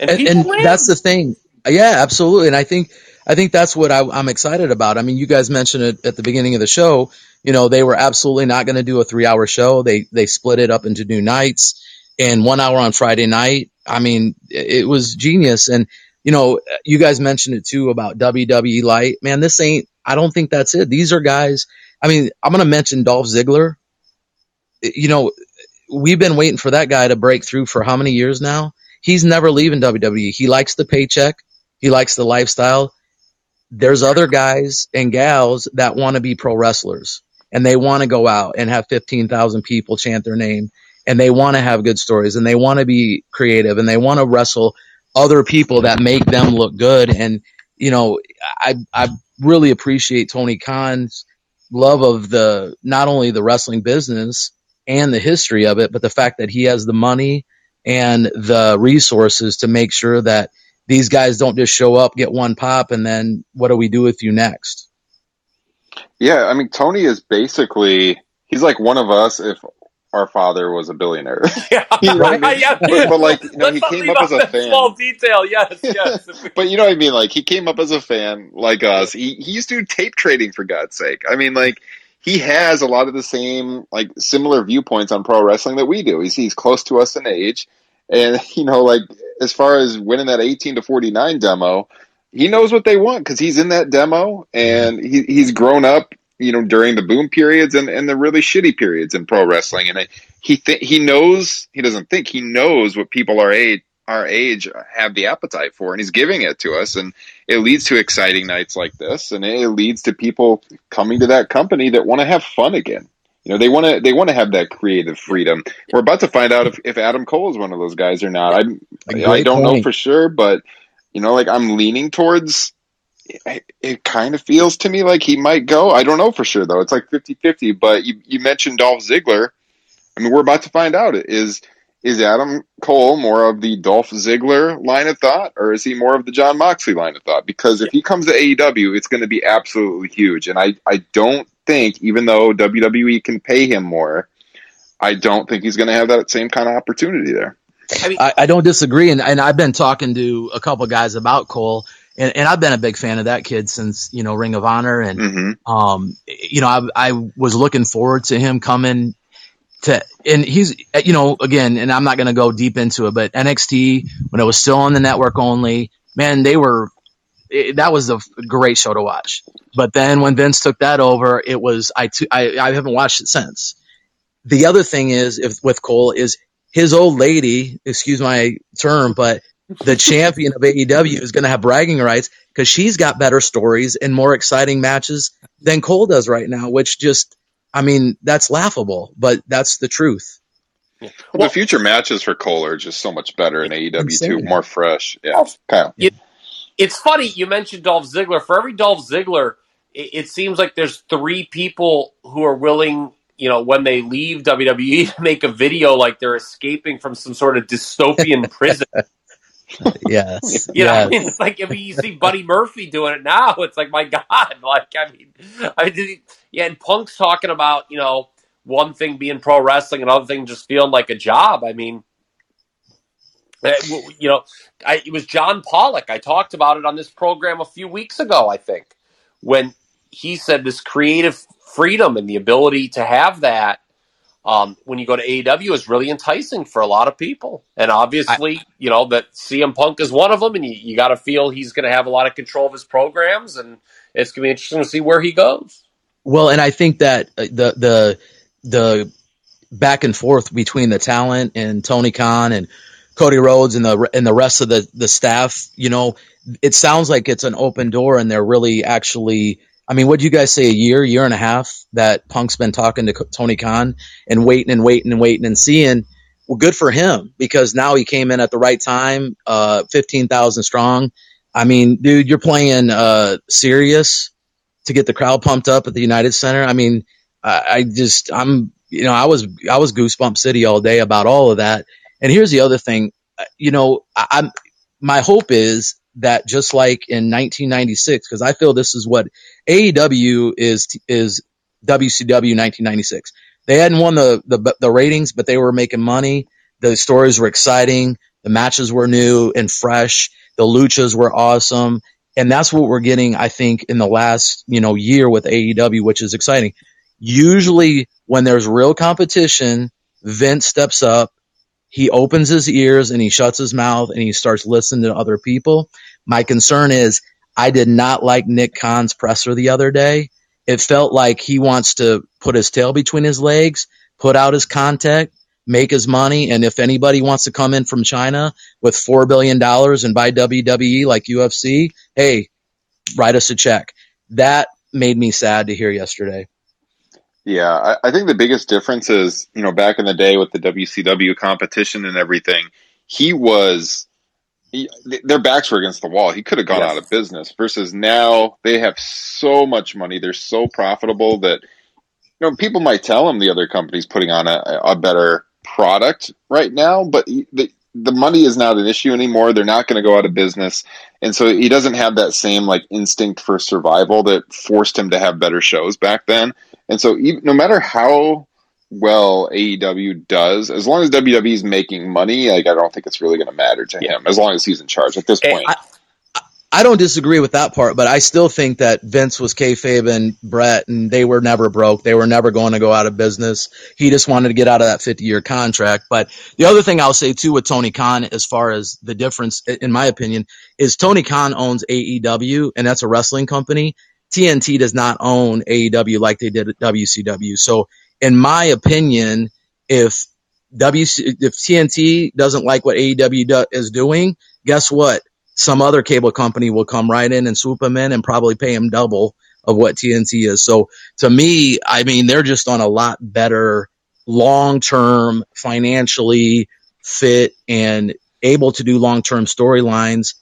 and, and, and that's the thing. Yeah, absolutely, and I think I think that's what I, I'm excited about. I mean, you guys mentioned it at the beginning of the show. You know, they were absolutely not going to do a three hour show. They they split it up into new nights and one hour on Friday night. I mean, it was genius. And you know, you guys mentioned it too about WWE Light. Man, this ain't I don't think that's it. These are guys. I mean, I'm going to mention Dolph Ziggler. You know, we've been waiting for that guy to break through for how many years now? He's never leaving WWE. He likes the paycheck. He likes the lifestyle. There's other guys and gals that want to be pro wrestlers and they want to go out and have 15,000 people chant their name and they want to have good stories and they want to be creative and they want to wrestle other people that make them look good. And, you know, I, I really appreciate Tony Khan's love of the not only the wrestling business and the history of it, but the fact that he has the money and the resources to make sure that these guys don't just show up, get one pop, and then what do we do with you next? Yeah, I mean Tony is basically he's like one of us if our father was a billionaire. Yeah, you know I mean? yeah, but, but, like you know, he came up as a fan. Small detail, yes, yes. but you know what I mean? Like he came up as a fan, like us. He he used to do tape trading for God's sake. I mean, like he has a lot of the same like similar viewpoints on pro wrestling that we do. He's he's close to us in age, and you know, like as far as winning that eighteen to forty nine demo, he knows what they want because he's in that demo and he, he's grown up you know, during the boom periods and, and the really shitty periods in pro wrestling. And he th- he knows he doesn't think he knows what people our age our age have the appetite for, and he's giving it to us. And it leads to exciting nights like this, and it leads to people coming to that company that want to have fun again. You know, they want to they want to have that creative freedom. We're about to find out if, if Adam Cole is one of those guys or not. I I don't point. know for sure, but you know, like I'm leaning towards it, it kind of feels to me like he might go. I don't know for sure though. It's like 50-50, but you, you mentioned Dolph Ziggler. I mean, we're about to find out. Is is Adam Cole more of the Dolph Ziggler line of thought, or is he more of the Jon Moxley line of thought? Because if he comes to AEW, it's going to be absolutely huge. And I, I don't think, even though WWE can pay him more, I don't think he's going to have that same kind of opportunity there. I, mean, I, I don't disagree, and, and I've been talking to a couple guys about Cole, and, and I've been a big fan of that kid since you know Ring of Honor, and mm-hmm. um, you know I, I was looking forward to him coming to, and he's you know again, and I'm not going to go deep into it, but NXT when it was still on the network only, man, they were it, that was a great show to watch. But then when Vince took that over, it was I, I I haven't watched it since. The other thing is if with Cole is his old lady, excuse my term, but the champion of AEW is going to have bragging rights because she's got better stories and more exciting matches than Cole does right now, which just, I mean, that's laughable, but that's the truth. Well, well, the future matches for Cole are just so much better in AEW insane. too, more fresh. Yeah, oh. Kyle. It, it's funny you mentioned Dolph Ziggler. For every Dolph Ziggler, it, it seems like there's three people who are willing you know, when they leave WWE, to make a video like they're escaping from some sort of dystopian prison. yes. you know, yes. I mean, it's like I mean, you see Buddy Murphy doing it now. It's like my God, like I mean, I mean, yeah, and Punk's talking about you know one thing being pro wrestling, another thing just feeling like a job. I mean, eh, you know, I, it was John Pollock. I talked about it on this program a few weeks ago. I think when he said this creative freedom and the ability to have that um, when you go to AEW is really enticing for a lot of people. And obviously, I, you know, that CM Punk is one of them, and you, you got to feel he's going to have a lot of control of his programs, and it's going to be interesting to see where he goes. Well, and I think that uh, the the the back and forth between the talent and Tony Khan and Cody Rhodes and the and the rest of the the staff, you know, it sounds like it's an open door, and they're really actually I mean, what do you guys say? A year, year and a half that Punk's been talking to Tony Khan and waiting and waiting and waiting and seeing. Well, good for him because now he came in at the right time. Uh, fifteen thousand strong. I mean, dude, you're playing uh, serious to get the crowd pumped up at the United Center. I mean, I, I just, I'm, you know, I was, I was goosebump city all day about all of that. And here's the other thing, uh, you know, I, I'm, my hope is that just like in 1996, because I feel this is what AEW is is WCW 1996. They hadn't won the, the the ratings, but they were making money. The stories were exciting. The matches were new and fresh. The luchas were awesome, and that's what we're getting. I think in the last you know year with AEW, which is exciting. Usually, when there's real competition, Vince steps up he opens his ears and he shuts his mouth and he starts listening to other people. My concern is I did not like Nick Khan's presser the other day. It felt like he wants to put his tail between his legs, put out his contact, make his money. And if anybody wants to come in from China with $4 billion and buy WWE like UFC, hey, write us a check. That made me sad to hear yesterday. Yeah, I, I, think the biggest difference is, you know, back in the day with the WCW competition and everything, he was, he, their backs were against the wall. He could have gone yes. out of business versus now they have so much money. They're so profitable that, you know, people might tell him the other company's putting on a, a better product right now, but the, the money is not an issue anymore. They're not going to go out of business. And so he doesn't have that same like instinct for survival that forced him to have better shows back then. And so, even, no matter how well AEW does, as long as WWE is making money, like I don't think it's really going to matter to him. As long as he's in charge at this point. I, I don't disagree with that part, but I still think that Vince was kayfabe and Bret, and they were never broke. They were never going to go out of business. He just wanted to get out of that 50 year contract. But the other thing I'll say too with Tony Khan, as far as the difference, in my opinion, is Tony Khan owns AEW, and that's a wrestling company. TNT does not own AEW like they did at WCW. So, in my opinion, if WC, if TNT doesn't like what AEW do, is doing, guess what? Some other cable company will come right in and swoop them in and probably pay them double of what TNT is. So to me, I mean, they're just on a lot better long term, financially fit and able to do long term storylines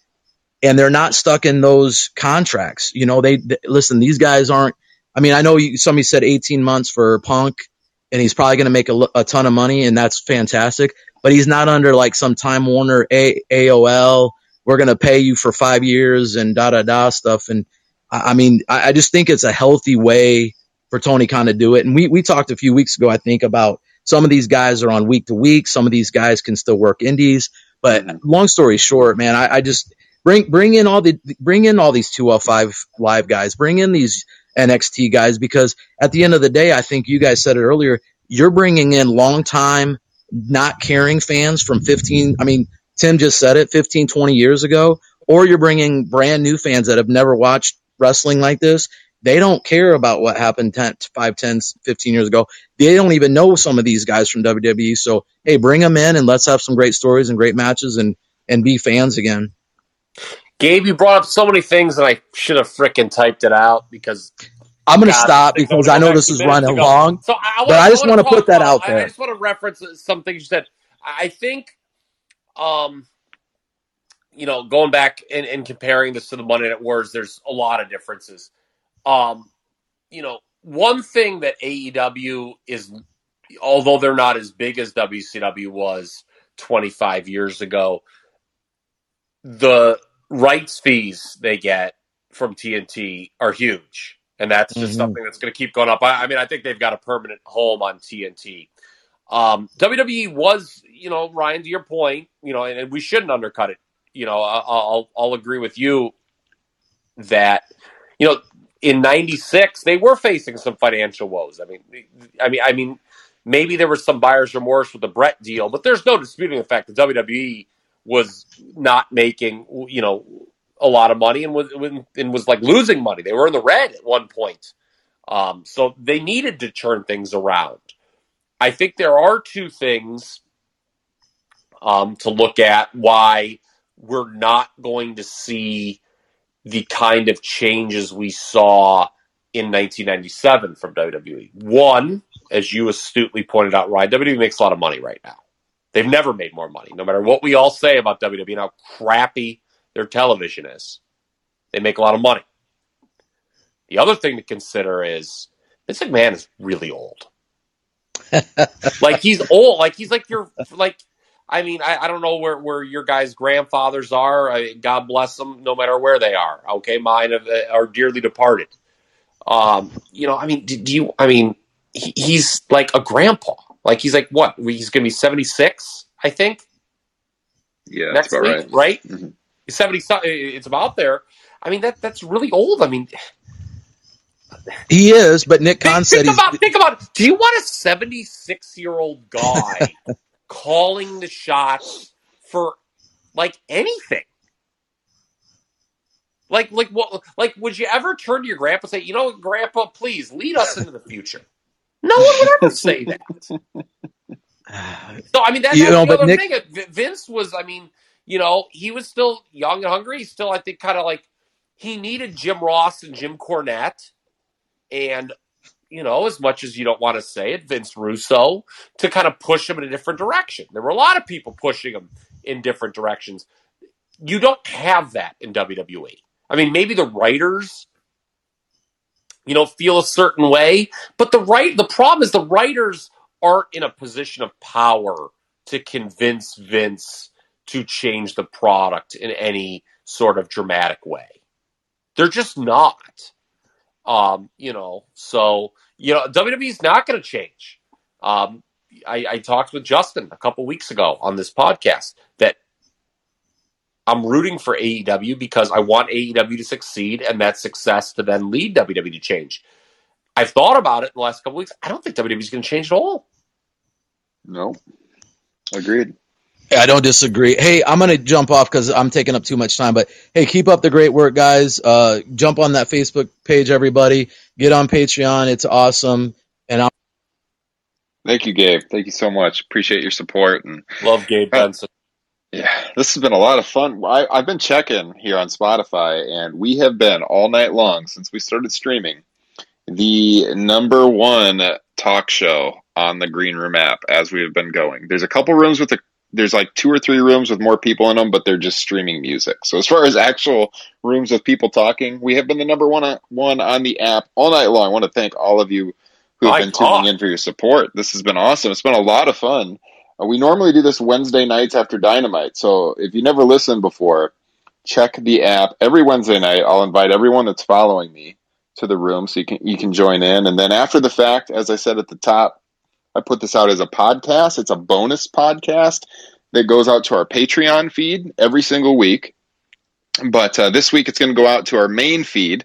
and they're not stuck in those contracts. You know, they, they listen, these guys aren't, I mean, I know you, somebody said 18 months for Punk and he's probably going to make a, a, ton of money and that's fantastic, but he's not under like some Time Warner a, AOL. We're going to pay you for five years and da da da stuff. And I, I mean, I, I, just think it's a healthy way for Tony Khan to do it. And we, we talked a few weeks ago, I think about some of these guys are on week to week. Some of these guys can still work indies, but mm-hmm. long story short, man, I, I just, Bring bring in all the bring in all these 205 live guys. Bring in these NXT guys because at the end of the day, I think you guys said it earlier. You're bringing in long time, not caring fans from 15. I mean, Tim just said it 15, 20 years ago, or you're bringing brand new fans that have never watched wrestling like this. They don't care about what happened 10, 5, 10, 15 years ago. They don't even know some of these guys from WWE. So, hey, bring them in and let's have some great stories and great matches and, and be fans again. Gabe, you brought up so many things, and I should have freaking typed it out because I'm going to stop because I know this is running long. So I, wanna, but I just want to put that out there. I just want to reference some things you said. I think, um, you know, going back and, and comparing this to the Monday Night Wars, there's a lot of differences. Um, you know, one thing that AEW is, although they're not as big as WCW was 25 years ago, the rights fees they get from TNT are huge. And that's just mm-hmm. something that's going to keep going up. I, I, mean, I think they've got a permanent home on TNT. Um, WWE was, you know, Ryan, to your point, you know, and, and we shouldn't undercut it. You know, I, I'll, I'll agree with you that, you know, in '96 they were facing some financial woes. I mean, I mean, I mean, maybe there was some buyer's remorse with the Bret deal, but there's no disputing the fact that WWE was not making, you know, a lot of money and was and was like losing money. They were in the red at one point. Um, so they needed to turn things around. I think there are two things um, to look at why we're not going to see the kind of changes we saw in 1997 from WWE. One, as you astutely pointed out, Ryan, WWE makes a lot of money right now. They've never made more money, no matter what we all say about WWE and how crappy their television is. They make a lot of money. The other thing to consider is Vince McMahon is really old. Like he's old. Like he's like your like. I mean, I, I don't know where, where your guys' grandfathers are. I, God bless them, no matter where they are. Okay, mine have, uh, are dearly departed. Um, you know, I mean, do, do you? I mean, he, he's like a grandpa. Like he's like what? He's going to be seventy six, I think. Yeah, next week, right. right? Mm-hmm. Seventy. It's about there. I mean, that that's really old. I mean, he is, but Nick Khan think, said think about think about. Do you want a seventy six year old guy calling the shots for like anything? Like, like what? Like, would you ever turn to your grandpa and say, "You know, Grandpa, please lead us into the future"? No one would ever say that. So, I mean, that, that's know, the other Nick... thing. Vince was, I mean, you know, he was still young and hungry. He's still, I think, kind of like he needed Jim Ross and Jim Cornette, and you know, as much as you don't want to say it, Vince Russo to kind of push him in a different direction. There were a lot of people pushing him in different directions. You don't have that in WWE. I mean, maybe the writers, you know, feel a certain way, but the right the problem is the writers aren't in a position of power to convince Vince to change the product in any sort of dramatic way. They're just not. Um, you know, so you know, WWE's not going to change. Um, I, I talked with Justin a couple weeks ago on this podcast that I'm rooting for AEW because I want AEW to succeed and that success to then lead WWE to change. I've thought about it in the last couple weeks. I don't think WWE is going to change at all. No, agreed. I don't disagree. Hey, I'm going to jump off because I'm taking up too much time. But hey, keep up the great work, guys. Uh, jump on that Facebook page, everybody. Get on Patreon. It's awesome. And I'm. Thank you, Gabe. Thank you so much. Appreciate your support and love Gabe Benson. Yeah, this has been a lot of fun. I, I've been checking here on Spotify, and we have been all night long since we started streaming the number one talk show on the Green Room app as we have been going. There's a couple rooms with the there's like two or three rooms with more people in them, but they're just streaming music. So as far as actual rooms with people talking, we have been the number one one on the app all night long. I want to thank all of you who have My been God. tuning in for your support. This has been awesome. It's been a lot of fun. Uh, we normally do this Wednesday nights after Dynamite. So if you never listened before, check the app every Wednesday night. I'll invite everyone that's following me to the room so you can you can join in. And then after the fact, as I said at the top, I put this out as a podcast. It's a bonus podcast that goes out to our Patreon feed every single week. But uh, this week it's going to go out to our main feed.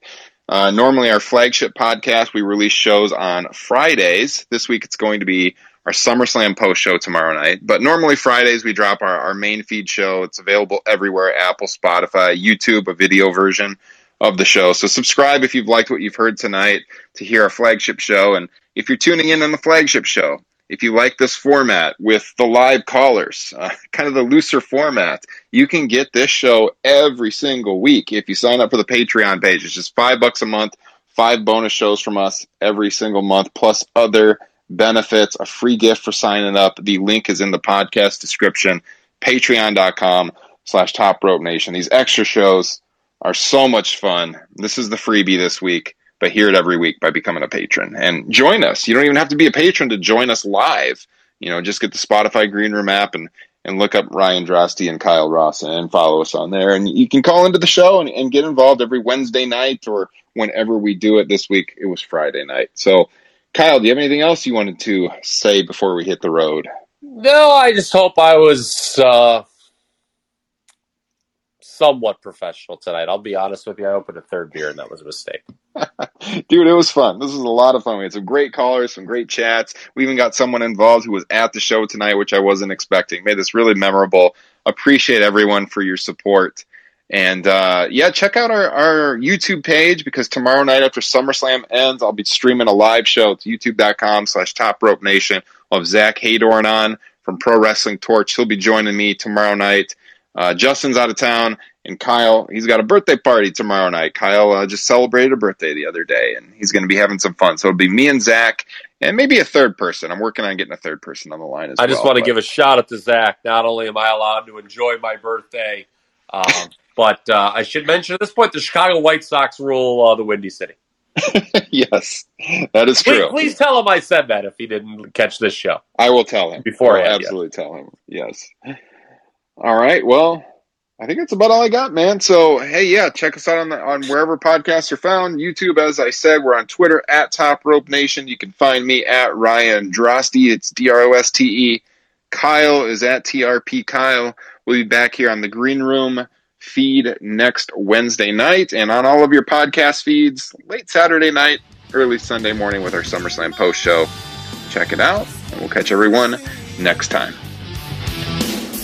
Uh, normally, our flagship podcast, we release shows on Fridays. This week it's going to be our SummerSlam post show tomorrow night. But normally Fridays we drop our, our main feed show. It's available everywhere Apple, Spotify, YouTube, a video version of the show. So subscribe if you've liked what you've heard tonight to hear our flagship show. And if you're tuning in on the flagship show, if you like this format with the live callers, uh, kind of the looser format, you can get this show every single week if you sign up for the Patreon page. It's just five bucks a month, five bonus shows from us every single month, plus other benefits, a free gift for signing up. The link is in the podcast description, patreon.com slash top rope nation. These extra shows are so much fun. This is the freebie this week, but hear it every week by becoming a patron and join us. You don't even have to be a patron to join us live. You know, just get the Spotify Green Room app and, and look up Ryan Droste and Kyle Ross and follow us on there. And you can call into the show and, and get involved every Wednesday night or whenever we do it. This week it was Friday night. So Kyle, do you have anything else you wanted to say before we hit the road? No, I just hope I was uh, somewhat professional tonight. I'll be honest with you. I opened a third beer and that was a mistake. Dude, it was fun. This was a lot of fun. We had some great callers, some great chats. We even got someone involved who was at the show tonight, which I wasn't expecting. Made this really memorable. Appreciate everyone for your support. And uh, yeah, check out our, our YouTube page because tomorrow night after SummerSlam ends, I'll be streaming a live show. It's youtube.com slash top rope nation. We'll have Zach Heydorn on from Pro Wrestling Torch. He'll be joining me tomorrow night. Uh, Justin's out of town, and Kyle, he's got a birthday party tomorrow night. Kyle uh, just celebrated a birthday the other day, and he's going to be having some fun. So it'll be me and Zach, and maybe a third person. I'm working on getting a third person on the line as I well. I just want to give a shout out to Zach. Not only am I allowed to enjoy my birthday, um, but uh, I should mention at this point the Chicago White Sox rule uh, the Windy City. yes, that is true. Please tell him I said that if he didn't catch this show. I will tell him before. absolutely tell him. Yes. All right. Well, I think that's about all I got, man. So hey, yeah, check us out on the, on wherever podcasts are found. YouTube, as I said, we're on Twitter at Top Rope Nation. You can find me at Ryan Droste. It's D R O S T E. Kyle is at TRP Kyle. We'll be back here on the Green Room feed next Wednesday night and on all of your podcast feeds late Saturday night, early Sunday morning with our SummerSlam post show. Check it out, and we'll catch everyone next time.